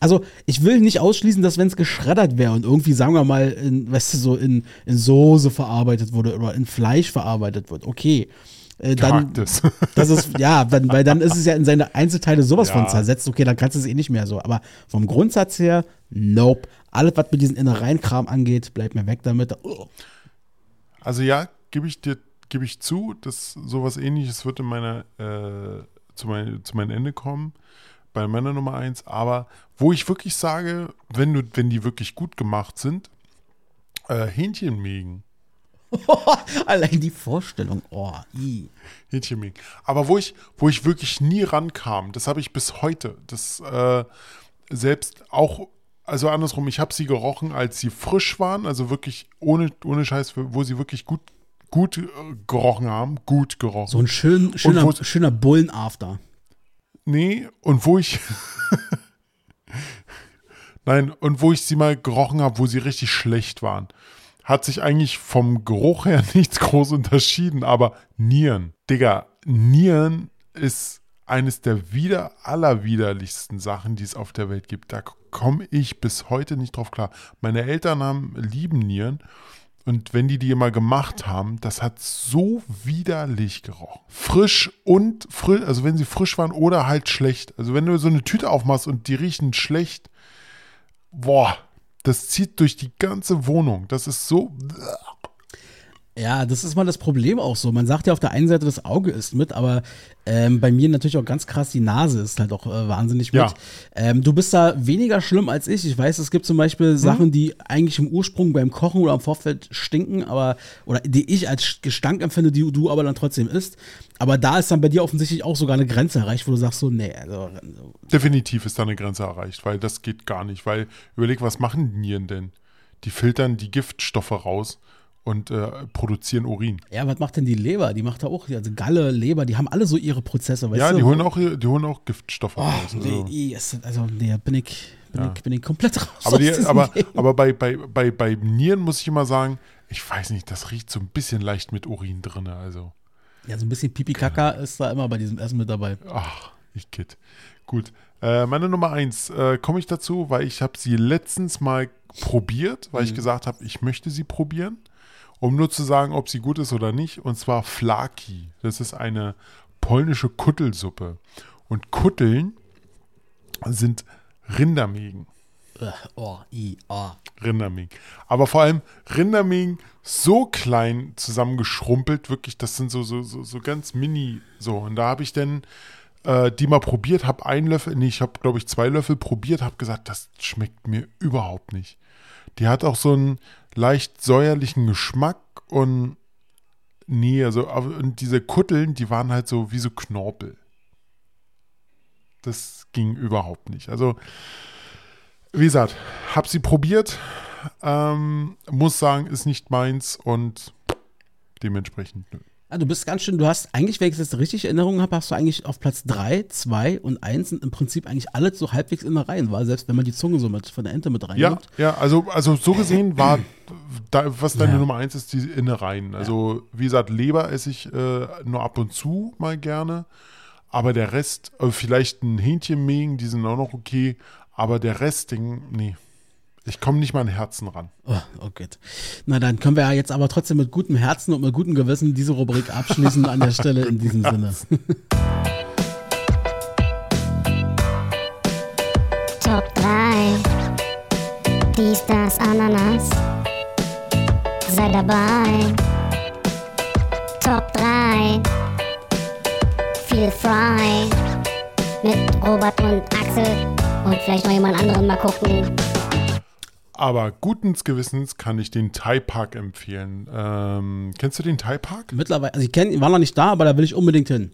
Also, ich will nicht ausschließen, dass wenn es geschreddert wäre und irgendwie, sagen wir mal, in, weißt du, so in, in Soße verarbeitet wurde oder in Fleisch verarbeitet wird, okay. Äh, dann, das. das ist, ja, dann, weil dann ist es ja in seine Einzelteile sowas ja. von zersetzt, okay, dann kannst du es eh nicht mehr so. Aber vom Grundsatz her, nope. Alles, was mit diesem Innereinkram angeht, bleibt mir weg damit. Oh. Also ja, gebe ich dir, gebe ich zu, dass sowas ähnliches wird in meiner, äh, zu, mein, zu meinem Ende kommen, bei meiner Nummer 1. Aber wo ich wirklich sage, wenn, du, wenn die wirklich gut gemacht sind, äh, Hähnchenmägen. Allein die Vorstellung, oh, i. Hähnchenmägen. Aber wo ich, wo ich wirklich nie rankam, das habe ich bis heute, das äh, selbst auch also andersrum, ich habe sie gerochen, als sie frisch waren, also wirklich ohne, ohne Scheiß, wo sie wirklich gut, gut äh, gerochen haben, gut gerochen. So ein schön, schöner, schöner Bullen-After. Nee, und wo ich. Nein, und wo ich sie mal gerochen habe, wo sie richtig schlecht waren, hat sich eigentlich vom Geruch her nichts groß unterschieden, aber Nieren. Digga, Nieren ist eines der wieder allerwiderlichsten Sachen, die es auf der Welt gibt. Da komme ich bis heute nicht drauf klar. Meine Eltern haben lieben Nieren und wenn die die immer gemacht haben, das hat so widerlich gerochen. Frisch und frisch, also wenn sie frisch waren oder halt schlecht. Also wenn du so eine Tüte aufmachst und die riechen schlecht, boah, das zieht durch die ganze Wohnung. Das ist so. Ja, das ist mal das Problem auch so. Man sagt ja auf der einen Seite, das Auge ist mit, aber ähm, bei mir natürlich auch ganz krass, die Nase ist halt auch äh, wahnsinnig mit. Ja. Ähm, du bist da weniger schlimm als ich. Ich weiß, es gibt zum Beispiel hm. Sachen, die eigentlich im Ursprung beim Kochen oder am Vorfeld stinken, aber oder die ich als Gestank empfinde, die du aber dann trotzdem isst. Aber da ist dann bei dir offensichtlich auch sogar eine Grenze erreicht, wo du sagst so, nee. Also, Definitiv ist da eine Grenze erreicht, weil das geht gar nicht. Weil überleg, was machen die Nieren denn? Die filtern die Giftstoffe raus und äh, produzieren Urin. Ja, was macht denn die Leber? Die macht da auch, also Galle, Leber, die haben alle so ihre Prozesse. ja, die holen, auch, die holen auch Giftstoffe oh, raus. Also. Nee, also nee, bin ich, bin, ja. ich, bin ich komplett raus. Aber, die, aber, aber bei, bei, bei, bei Nieren muss ich immer sagen, ich weiß nicht, das riecht so ein bisschen leicht mit Urin drin. Also. Ja, so ein bisschen Pipi-Kaka ist da immer bei diesem Essen mit dabei. Ach, ich kid. Gut. Äh, meine Nummer eins äh, komme ich dazu, weil ich habe sie letztens mal probiert, weil mhm. ich gesagt habe, ich möchte sie probieren um nur zu sagen, ob sie gut ist oder nicht. Und zwar Flaki. Das ist eine polnische Kuttelsuppe. Und Kutteln sind Rindermägen. Oh, i, oh. Rindermägen. Aber vor allem Rindermägen so klein zusammengeschrumpelt, wirklich, das sind so, so, so, so ganz mini so. Und da habe ich dann äh, die mal probiert, habe einen Löffel, nee, ich habe glaube ich zwei Löffel probiert, habe gesagt, das schmeckt mir überhaupt nicht. Die hat auch so einen leicht säuerlichen Geschmack und nee, also und diese Kutteln, die waren halt so wie so Knorpel. Das ging überhaupt nicht. Also, wie gesagt, habe sie probiert, ähm, muss sagen, ist nicht meins und dementsprechend nö. Ah, du bist ganz schön, du hast eigentlich, wenn ich das richtig Erinnerungen habe, hast du eigentlich auf Platz 3, 2 und 1 sind im Prinzip eigentlich alle so halbwegs in der Reihe, war, selbst wenn man die Zunge so mit von der Ente mit reinnimmt. Ja, ja, also, also so gesehen war, da, was deine ja. Nummer 1 ist, die Innereien. Also, ja. wie gesagt, Leber esse ich äh, nur ab und zu mal gerne, aber der Rest, äh, vielleicht ein Hähnchenmägen, die sind auch noch okay, aber der Rest, den, nee. Ich komme nicht mal an Herzen ran. Oh, oh Gott. Na, dann können wir ja jetzt aber trotzdem mit gutem Herzen und mit gutem Gewissen diese Rubrik abschließen an der Stelle in diesem Sinne. Top 3. Dies, das, Ananas. Sei dabei. Top 3. Feel Fry. Mit Robert und Axel. Und vielleicht noch jemand anderen mal gucken. Aber guten Gewissens kann ich den Thai Park empfehlen. Ähm, kennst du den Thai Park? Mittlerweile, also ich kenne, war noch nicht da, aber da will ich unbedingt hin.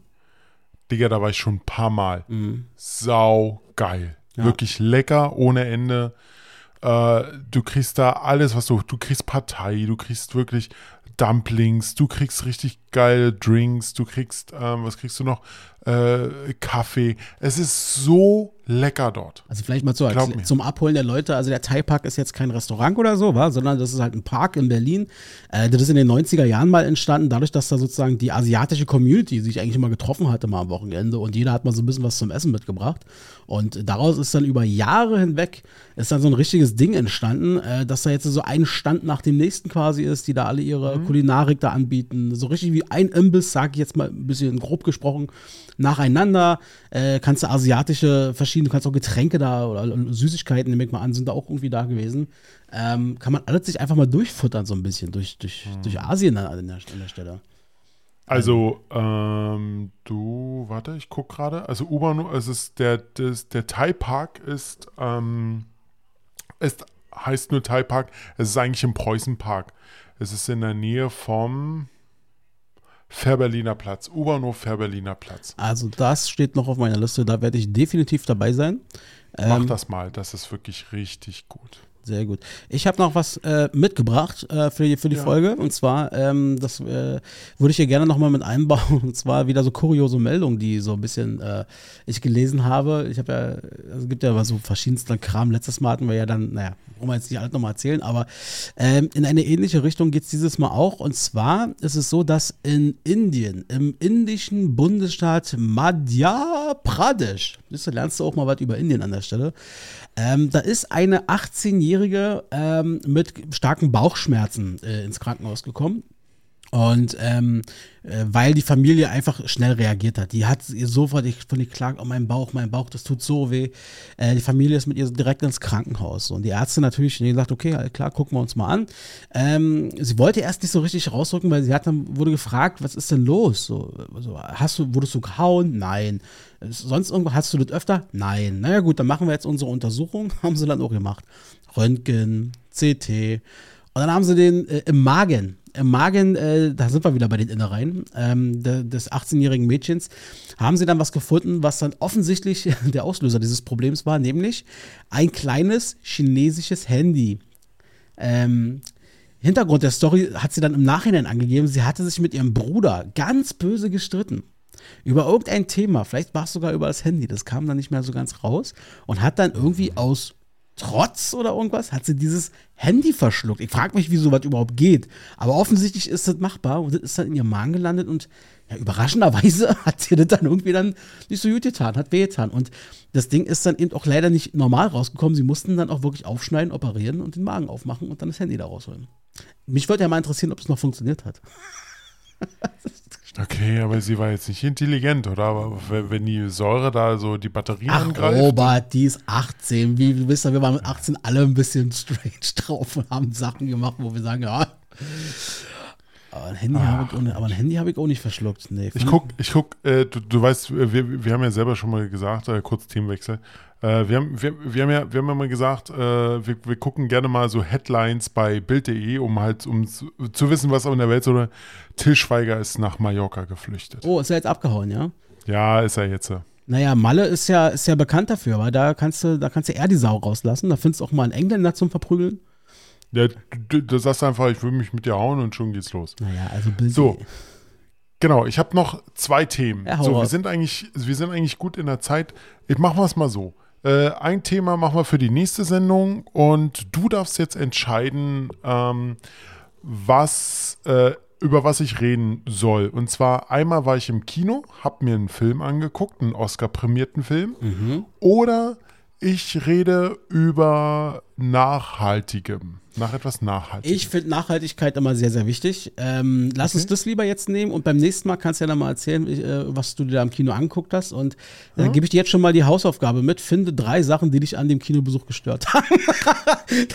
Digga, da war ich schon ein paar Mal. Mhm. Sau geil. Ja. Wirklich lecker, ohne Ende. Äh, du kriegst da alles, was du, du kriegst Partei, du kriegst wirklich Dumplings, du kriegst richtig geile Drinks, du kriegst, ähm, was kriegst du noch? Äh, Kaffee. Es ist so lecker dort. Also vielleicht mal so, zum Abholen der Leute. Also der Thai Park ist jetzt kein Restaurant oder so, wa? sondern das ist halt ein Park in Berlin. Äh, das ist in den 90er Jahren mal entstanden, dadurch, dass da sozusagen die asiatische Community sich eigentlich immer getroffen hatte mal am Wochenende und jeder hat mal so ein bisschen was zum Essen mitgebracht. Und daraus ist dann über Jahre hinweg ist dann so ein richtiges Ding entstanden, äh, dass da jetzt so ein Stand nach dem nächsten quasi ist, die da alle ihre mhm. Kulinarik da anbieten. So richtig wie ein Imbiss, sage ich jetzt mal ein bisschen grob gesprochen, nacheinander. Äh, kannst du asiatische verschiedene, du kannst auch Getränke da oder Süßigkeiten, nehme ich mal an, sind da auch irgendwie da gewesen. Ähm, kann man alles sich einfach mal durchfuttern, so ein bisschen, durch, durch, mhm. durch Asien an der, an der Stelle. Also, ähm, du, warte, ich gucke gerade. Also, U-Bahn, es ist der, das, der Thai Park ist, ähm, ist, heißt nur Thai Park. Es ist eigentlich im Preußen Park. Es ist in der Nähe vom Fährberliner Platz, U-Bahnhof Fährberliner Platz. Also, das steht noch auf meiner Liste. Da werde ich definitiv dabei sein. Mach ähm, das mal, das ist wirklich richtig gut. Sehr gut. Ich habe noch was äh, mitgebracht äh, für die, für die ja. Folge. Und zwar, ähm, das äh, würde ich hier gerne nochmal mit einbauen. Und zwar wieder so kuriose Meldungen, die so ein bisschen äh, ich gelesen habe. Ich habe ja, es gibt ja so verschiedensten Kram. Letztes Mal hatten wir ja dann, naja, wollen wir jetzt nicht alles nochmal erzählen, aber ähm, in eine ähnliche Richtung geht es dieses Mal auch. Und zwar ist es so, dass in Indien, im indischen Bundesstaat Madhya Pradesh, du, lernst du auch mal was über Indien an der Stelle, ähm, da ist eine 18-Jährige ähm, mit starken Bauchschmerzen äh, ins Krankenhaus gekommen. Und ähm, äh, weil die Familie einfach schnell reagiert hat. Die hat ihr sofort von geklagt, oh mein Bauch, mein Bauch, das tut so weh. Äh, die Familie ist mit ihr direkt ins Krankenhaus. Und die Ärzte natürlich, die gesagt, okay, klar, gucken wir uns mal an. Ähm, sie wollte erst nicht so richtig rausrücken, weil sie hat dann, wurde gefragt, was ist denn los? So, so, hast du, wurdest du gehauen? Nein. Sonst irgendwo, hast du das öfter? Nein. Naja gut, dann machen wir jetzt unsere Untersuchung. Haben sie dann auch gemacht. Röntgen, CT. Und dann haben sie den äh, im Magen im Magen, äh, da sind wir wieder bei den Innereien, ähm, de, des 18-jährigen Mädchens, haben sie dann was gefunden, was dann offensichtlich der Auslöser dieses Problems war, nämlich ein kleines chinesisches Handy. Ähm, Hintergrund der Story hat sie dann im Nachhinein angegeben, sie hatte sich mit ihrem Bruder ganz böse gestritten. Über irgendein Thema, vielleicht war es sogar über das Handy, das kam dann nicht mehr so ganz raus und hat dann irgendwie aus Trotz oder irgendwas, hat sie dieses Handy verschluckt. Ich frage mich, wie sowas überhaupt geht. Aber offensichtlich ist das machbar und das ist dann in ihrem Magen gelandet und ja, überraschenderweise hat sie das dann irgendwie dann nicht so gut getan, hat wehgetan. Und das Ding ist dann eben auch leider nicht normal rausgekommen. Sie mussten dann auch wirklich aufschneiden, operieren und den Magen aufmachen und dann das Handy da rausholen. Mich würde ja mal interessieren, ob es noch funktioniert hat. Okay, aber sie war jetzt nicht intelligent, oder? Aber wenn die Säure da so die Batterien Ach, angreift. Robert, die ist 18. Wie du wisst, wir waren mit 18 alle ein bisschen strange drauf und haben Sachen gemacht, wo wir sagen, ja. Aber ein Handy habe ich, auch, hab ich auch nicht verschluckt. Nee, ich guck, ich guck, äh, du, du weißt, wir, wir haben ja selber schon mal gesagt, äh, kurz Themenwechsel. Äh, wir, haben, wir, wir, haben ja, wir haben ja mal gesagt, äh, wir, wir gucken gerne mal so Headlines bei Bild.de, um halt um zu, zu, wissen, was in der Welt so. Till Schweiger ist nach Mallorca geflüchtet. Oh, ist er jetzt abgehauen, ja? Ja, ist er jetzt. Naja, Malle ist ja, ist ja bekannt dafür, weil da kannst du, da kannst du eher die Sau rauslassen. Da findest du auch mal einen Engländer zum Verprügeln. Ja, du, du sagst einfach, ich will mich mit dir hauen und schon geht's los. Naja, also Bild. So. Genau, ich habe noch zwei Themen. Ja, so, wir sind eigentlich, wir sind eigentlich gut in der Zeit. Ich mache es mal so. Äh, ein Thema machen wir für die nächste Sendung und du darfst jetzt entscheiden, ähm, was, äh, über was ich reden soll. Und zwar einmal war ich im Kino, habe mir einen Film angeguckt, einen Oscar-prämierten Film, mhm. oder ich rede über Nachhaltigem nach etwas Nachhaltigem. Ich finde Nachhaltigkeit immer sehr, sehr wichtig. Ähm, lass okay. uns das lieber jetzt nehmen und beim nächsten Mal kannst du ja dann mal erzählen, äh, was du dir da im Kino angeguckt hast. Und dann mhm. gebe ich dir jetzt schon mal die Hausaufgabe mit. Finde drei Sachen, die dich an dem Kinobesuch gestört haben.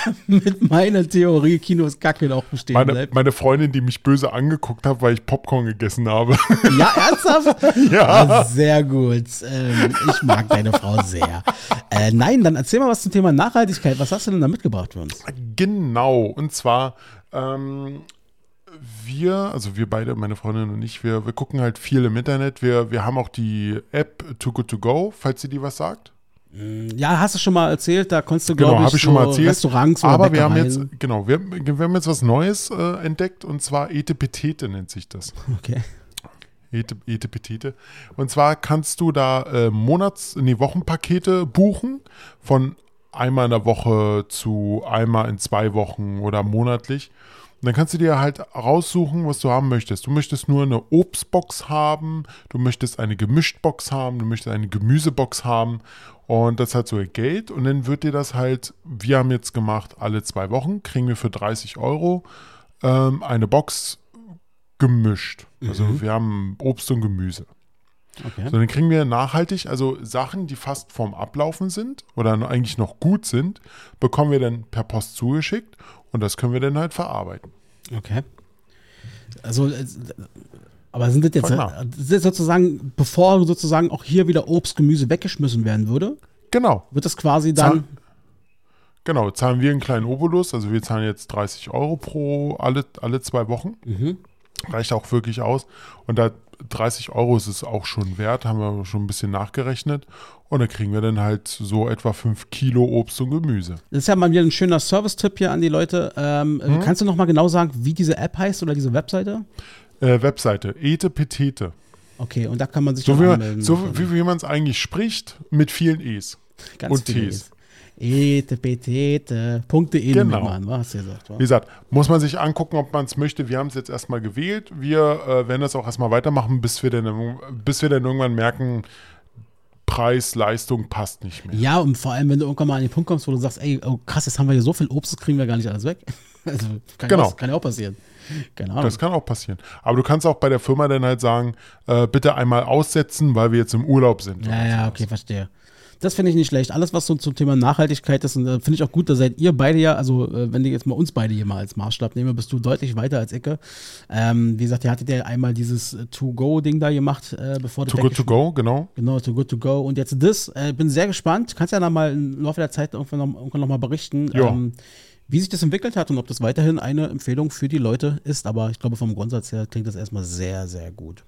Damit meine Theorie, Kino ist Kacke, auch bestehen meine, bleibt. Meine Freundin, die mich böse angeguckt hat, weil ich Popcorn gegessen habe. ja, ernsthaft? ja. Ah, sehr gut. Ähm, ich mag deine Frau sehr. Äh, nein, dann erzähl mal was zum Thema Nachhaltigkeit. Was hast du denn da mitgebracht für uns? Genau. Genau, und zwar ähm, wir, also wir beide, meine Freundin und ich, wir, wir gucken halt viel im Internet. Wir, wir haben auch die App Too Good To Go, falls sie dir was sagt. Mm, ja, hast du schon mal erzählt, da konntest du, genau, glaube ich, ich schon so mal erzählt. Restaurants oder Aber wir haben jetzt, genau, wir, wir haben jetzt was Neues äh, entdeckt und zwar Etepetete nennt sich das. Okay. Etepetete. Und zwar kannst du da äh, Monats-, nee, Wochenpakete buchen von einmal in der Woche zu einmal in zwei Wochen oder monatlich. Und dann kannst du dir halt raussuchen, was du haben möchtest. Du möchtest nur eine Obstbox haben, du möchtest eine Gemischtbox haben, du möchtest eine Gemüsebox haben und das hat so Geld und dann wird dir das halt, wir haben jetzt gemacht, alle zwei Wochen kriegen wir für 30 Euro ähm, eine Box gemischt. Also mhm. wir haben Obst und Gemüse. Okay. So, dann kriegen wir nachhaltig, also Sachen, die fast vorm Ablaufen sind oder eigentlich noch gut sind, bekommen wir dann per Post zugeschickt und das können wir dann halt verarbeiten. Okay. Also, äh, aber sind das jetzt sind das sozusagen, bevor sozusagen auch hier wieder Obst, Gemüse weggeschmissen werden würde? Genau. Wird das quasi dann. Zahl genau, zahlen wir einen kleinen Obolus, also wir zahlen jetzt 30 Euro pro alle, alle zwei Wochen. Mhm reicht auch wirklich aus. Und da 30 Euro ist es auch schon wert, haben wir schon ein bisschen nachgerechnet. Und dann kriegen wir dann halt so etwa 5 Kilo Obst und Gemüse. Das ist ja mal wieder ein schöner Service-Tipp hier an die Leute. Ähm, hm? Kannst du noch mal genau sagen, wie diese App heißt oder diese Webseite? Äh, Webseite, Ete Petete. Okay, und da kann man sich so wie man, So wie, wie man es eigentlich spricht, mit vielen E's Ganz und T's. etepetete.de genau. an, was gesagt, Wie gesagt, muss man sich angucken, ob man es möchte. Wir haben es jetzt erstmal gewählt. Wir äh, werden das auch erstmal weitermachen, bis wir, dann, bis wir dann irgendwann merken, Preis, Leistung passt nicht mehr. Ja, und vor allem, wenn du irgendwann mal an den Punkt kommst, wo du sagst, ey, oh krass, jetzt haben wir hier so viel Obst, das kriegen wir gar nicht alles weg. Also kann, genau. ja, kann ja auch passieren. Genau. Das kann auch passieren. Aber du kannst auch bei der Firma dann halt sagen, äh, bitte einmal aussetzen, weil wir jetzt im Urlaub sind. Ja, ja, okay, verstehe. Das finde ich nicht schlecht. Alles, was so zum Thema Nachhaltigkeit ist, und äh, finde ich auch gut, da seid ihr beide ja, also äh, wenn ich jetzt mal uns beide hier mal als Maßstab nehme, bist du deutlich weiter als Icke. Ähm, wie gesagt, ihr hattet ja einmal dieses äh, To-Go-Ding da gemacht, äh, bevor Too Good To Go, genau. Genau, Too Good To Go. Und jetzt das, äh, bin sehr gespannt. Kannst ja dann mal im Laufe der Zeit irgendwann noch, irgendwann noch mal berichten. Ja. Ähm, wie sich das entwickelt hat und ob das weiterhin eine Empfehlung für die Leute ist. Aber ich glaube, vom Grundsatz her klingt das erstmal sehr, sehr gut.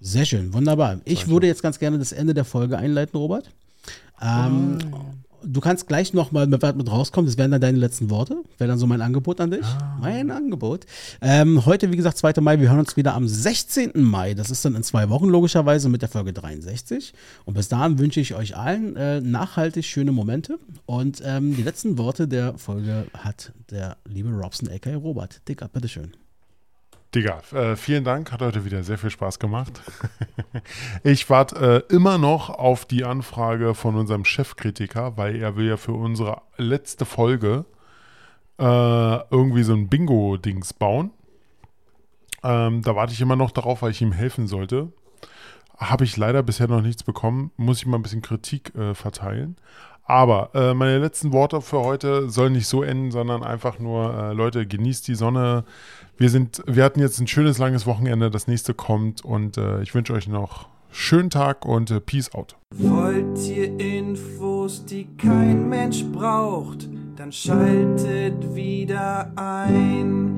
Sehr schön, wunderbar. Ich würde jetzt ganz gerne das Ende der Folge einleiten, Robert. Ähm, oh. Du kannst gleich noch mal mit, mit rauskommen. Das wären dann deine letzten Worte. Wäre dann so mein Angebot an dich. Ah. Mein Angebot. Ähm, heute, wie gesagt, 2. Mai. Wir hören uns wieder am 16. Mai. Das ist dann in zwei Wochen logischerweise mit der Folge 63. Und bis dahin wünsche ich euch allen äh, nachhaltig schöne Momente. Und ähm, die letzten Worte der Folge hat der liebe Robson, aka Robert. Dicker, bitteschön. Digga, äh, vielen Dank, hat heute wieder sehr viel Spaß gemacht. ich warte äh, immer noch auf die Anfrage von unserem Chefkritiker, weil er will ja für unsere letzte Folge äh, irgendwie so ein Bingo-Dings bauen. Ähm, da warte ich immer noch darauf, weil ich ihm helfen sollte. Habe ich leider bisher noch nichts bekommen. Muss ich mal ein bisschen Kritik äh, verteilen. Aber äh, meine letzten Worte für heute sollen nicht so enden, sondern einfach nur, äh, Leute, genießt die Sonne. Wir sind, wir hatten jetzt ein schönes langes Wochenende, das nächste kommt und äh, ich wünsche euch noch schönen Tag und äh, Peace out. Wollt ihr Infos, die kein Mensch braucht, dann schaltet wieder ein.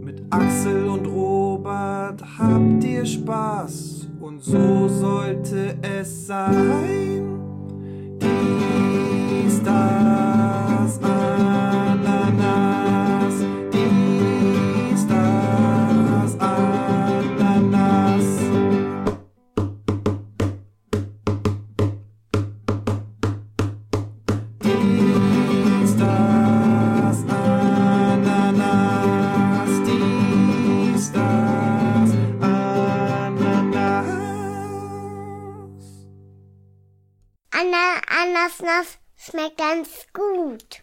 Mit Axel und Robert habt ihr Spaß und so sollte es sein. Dies, das, Ananas. Schmeckt ganz gut.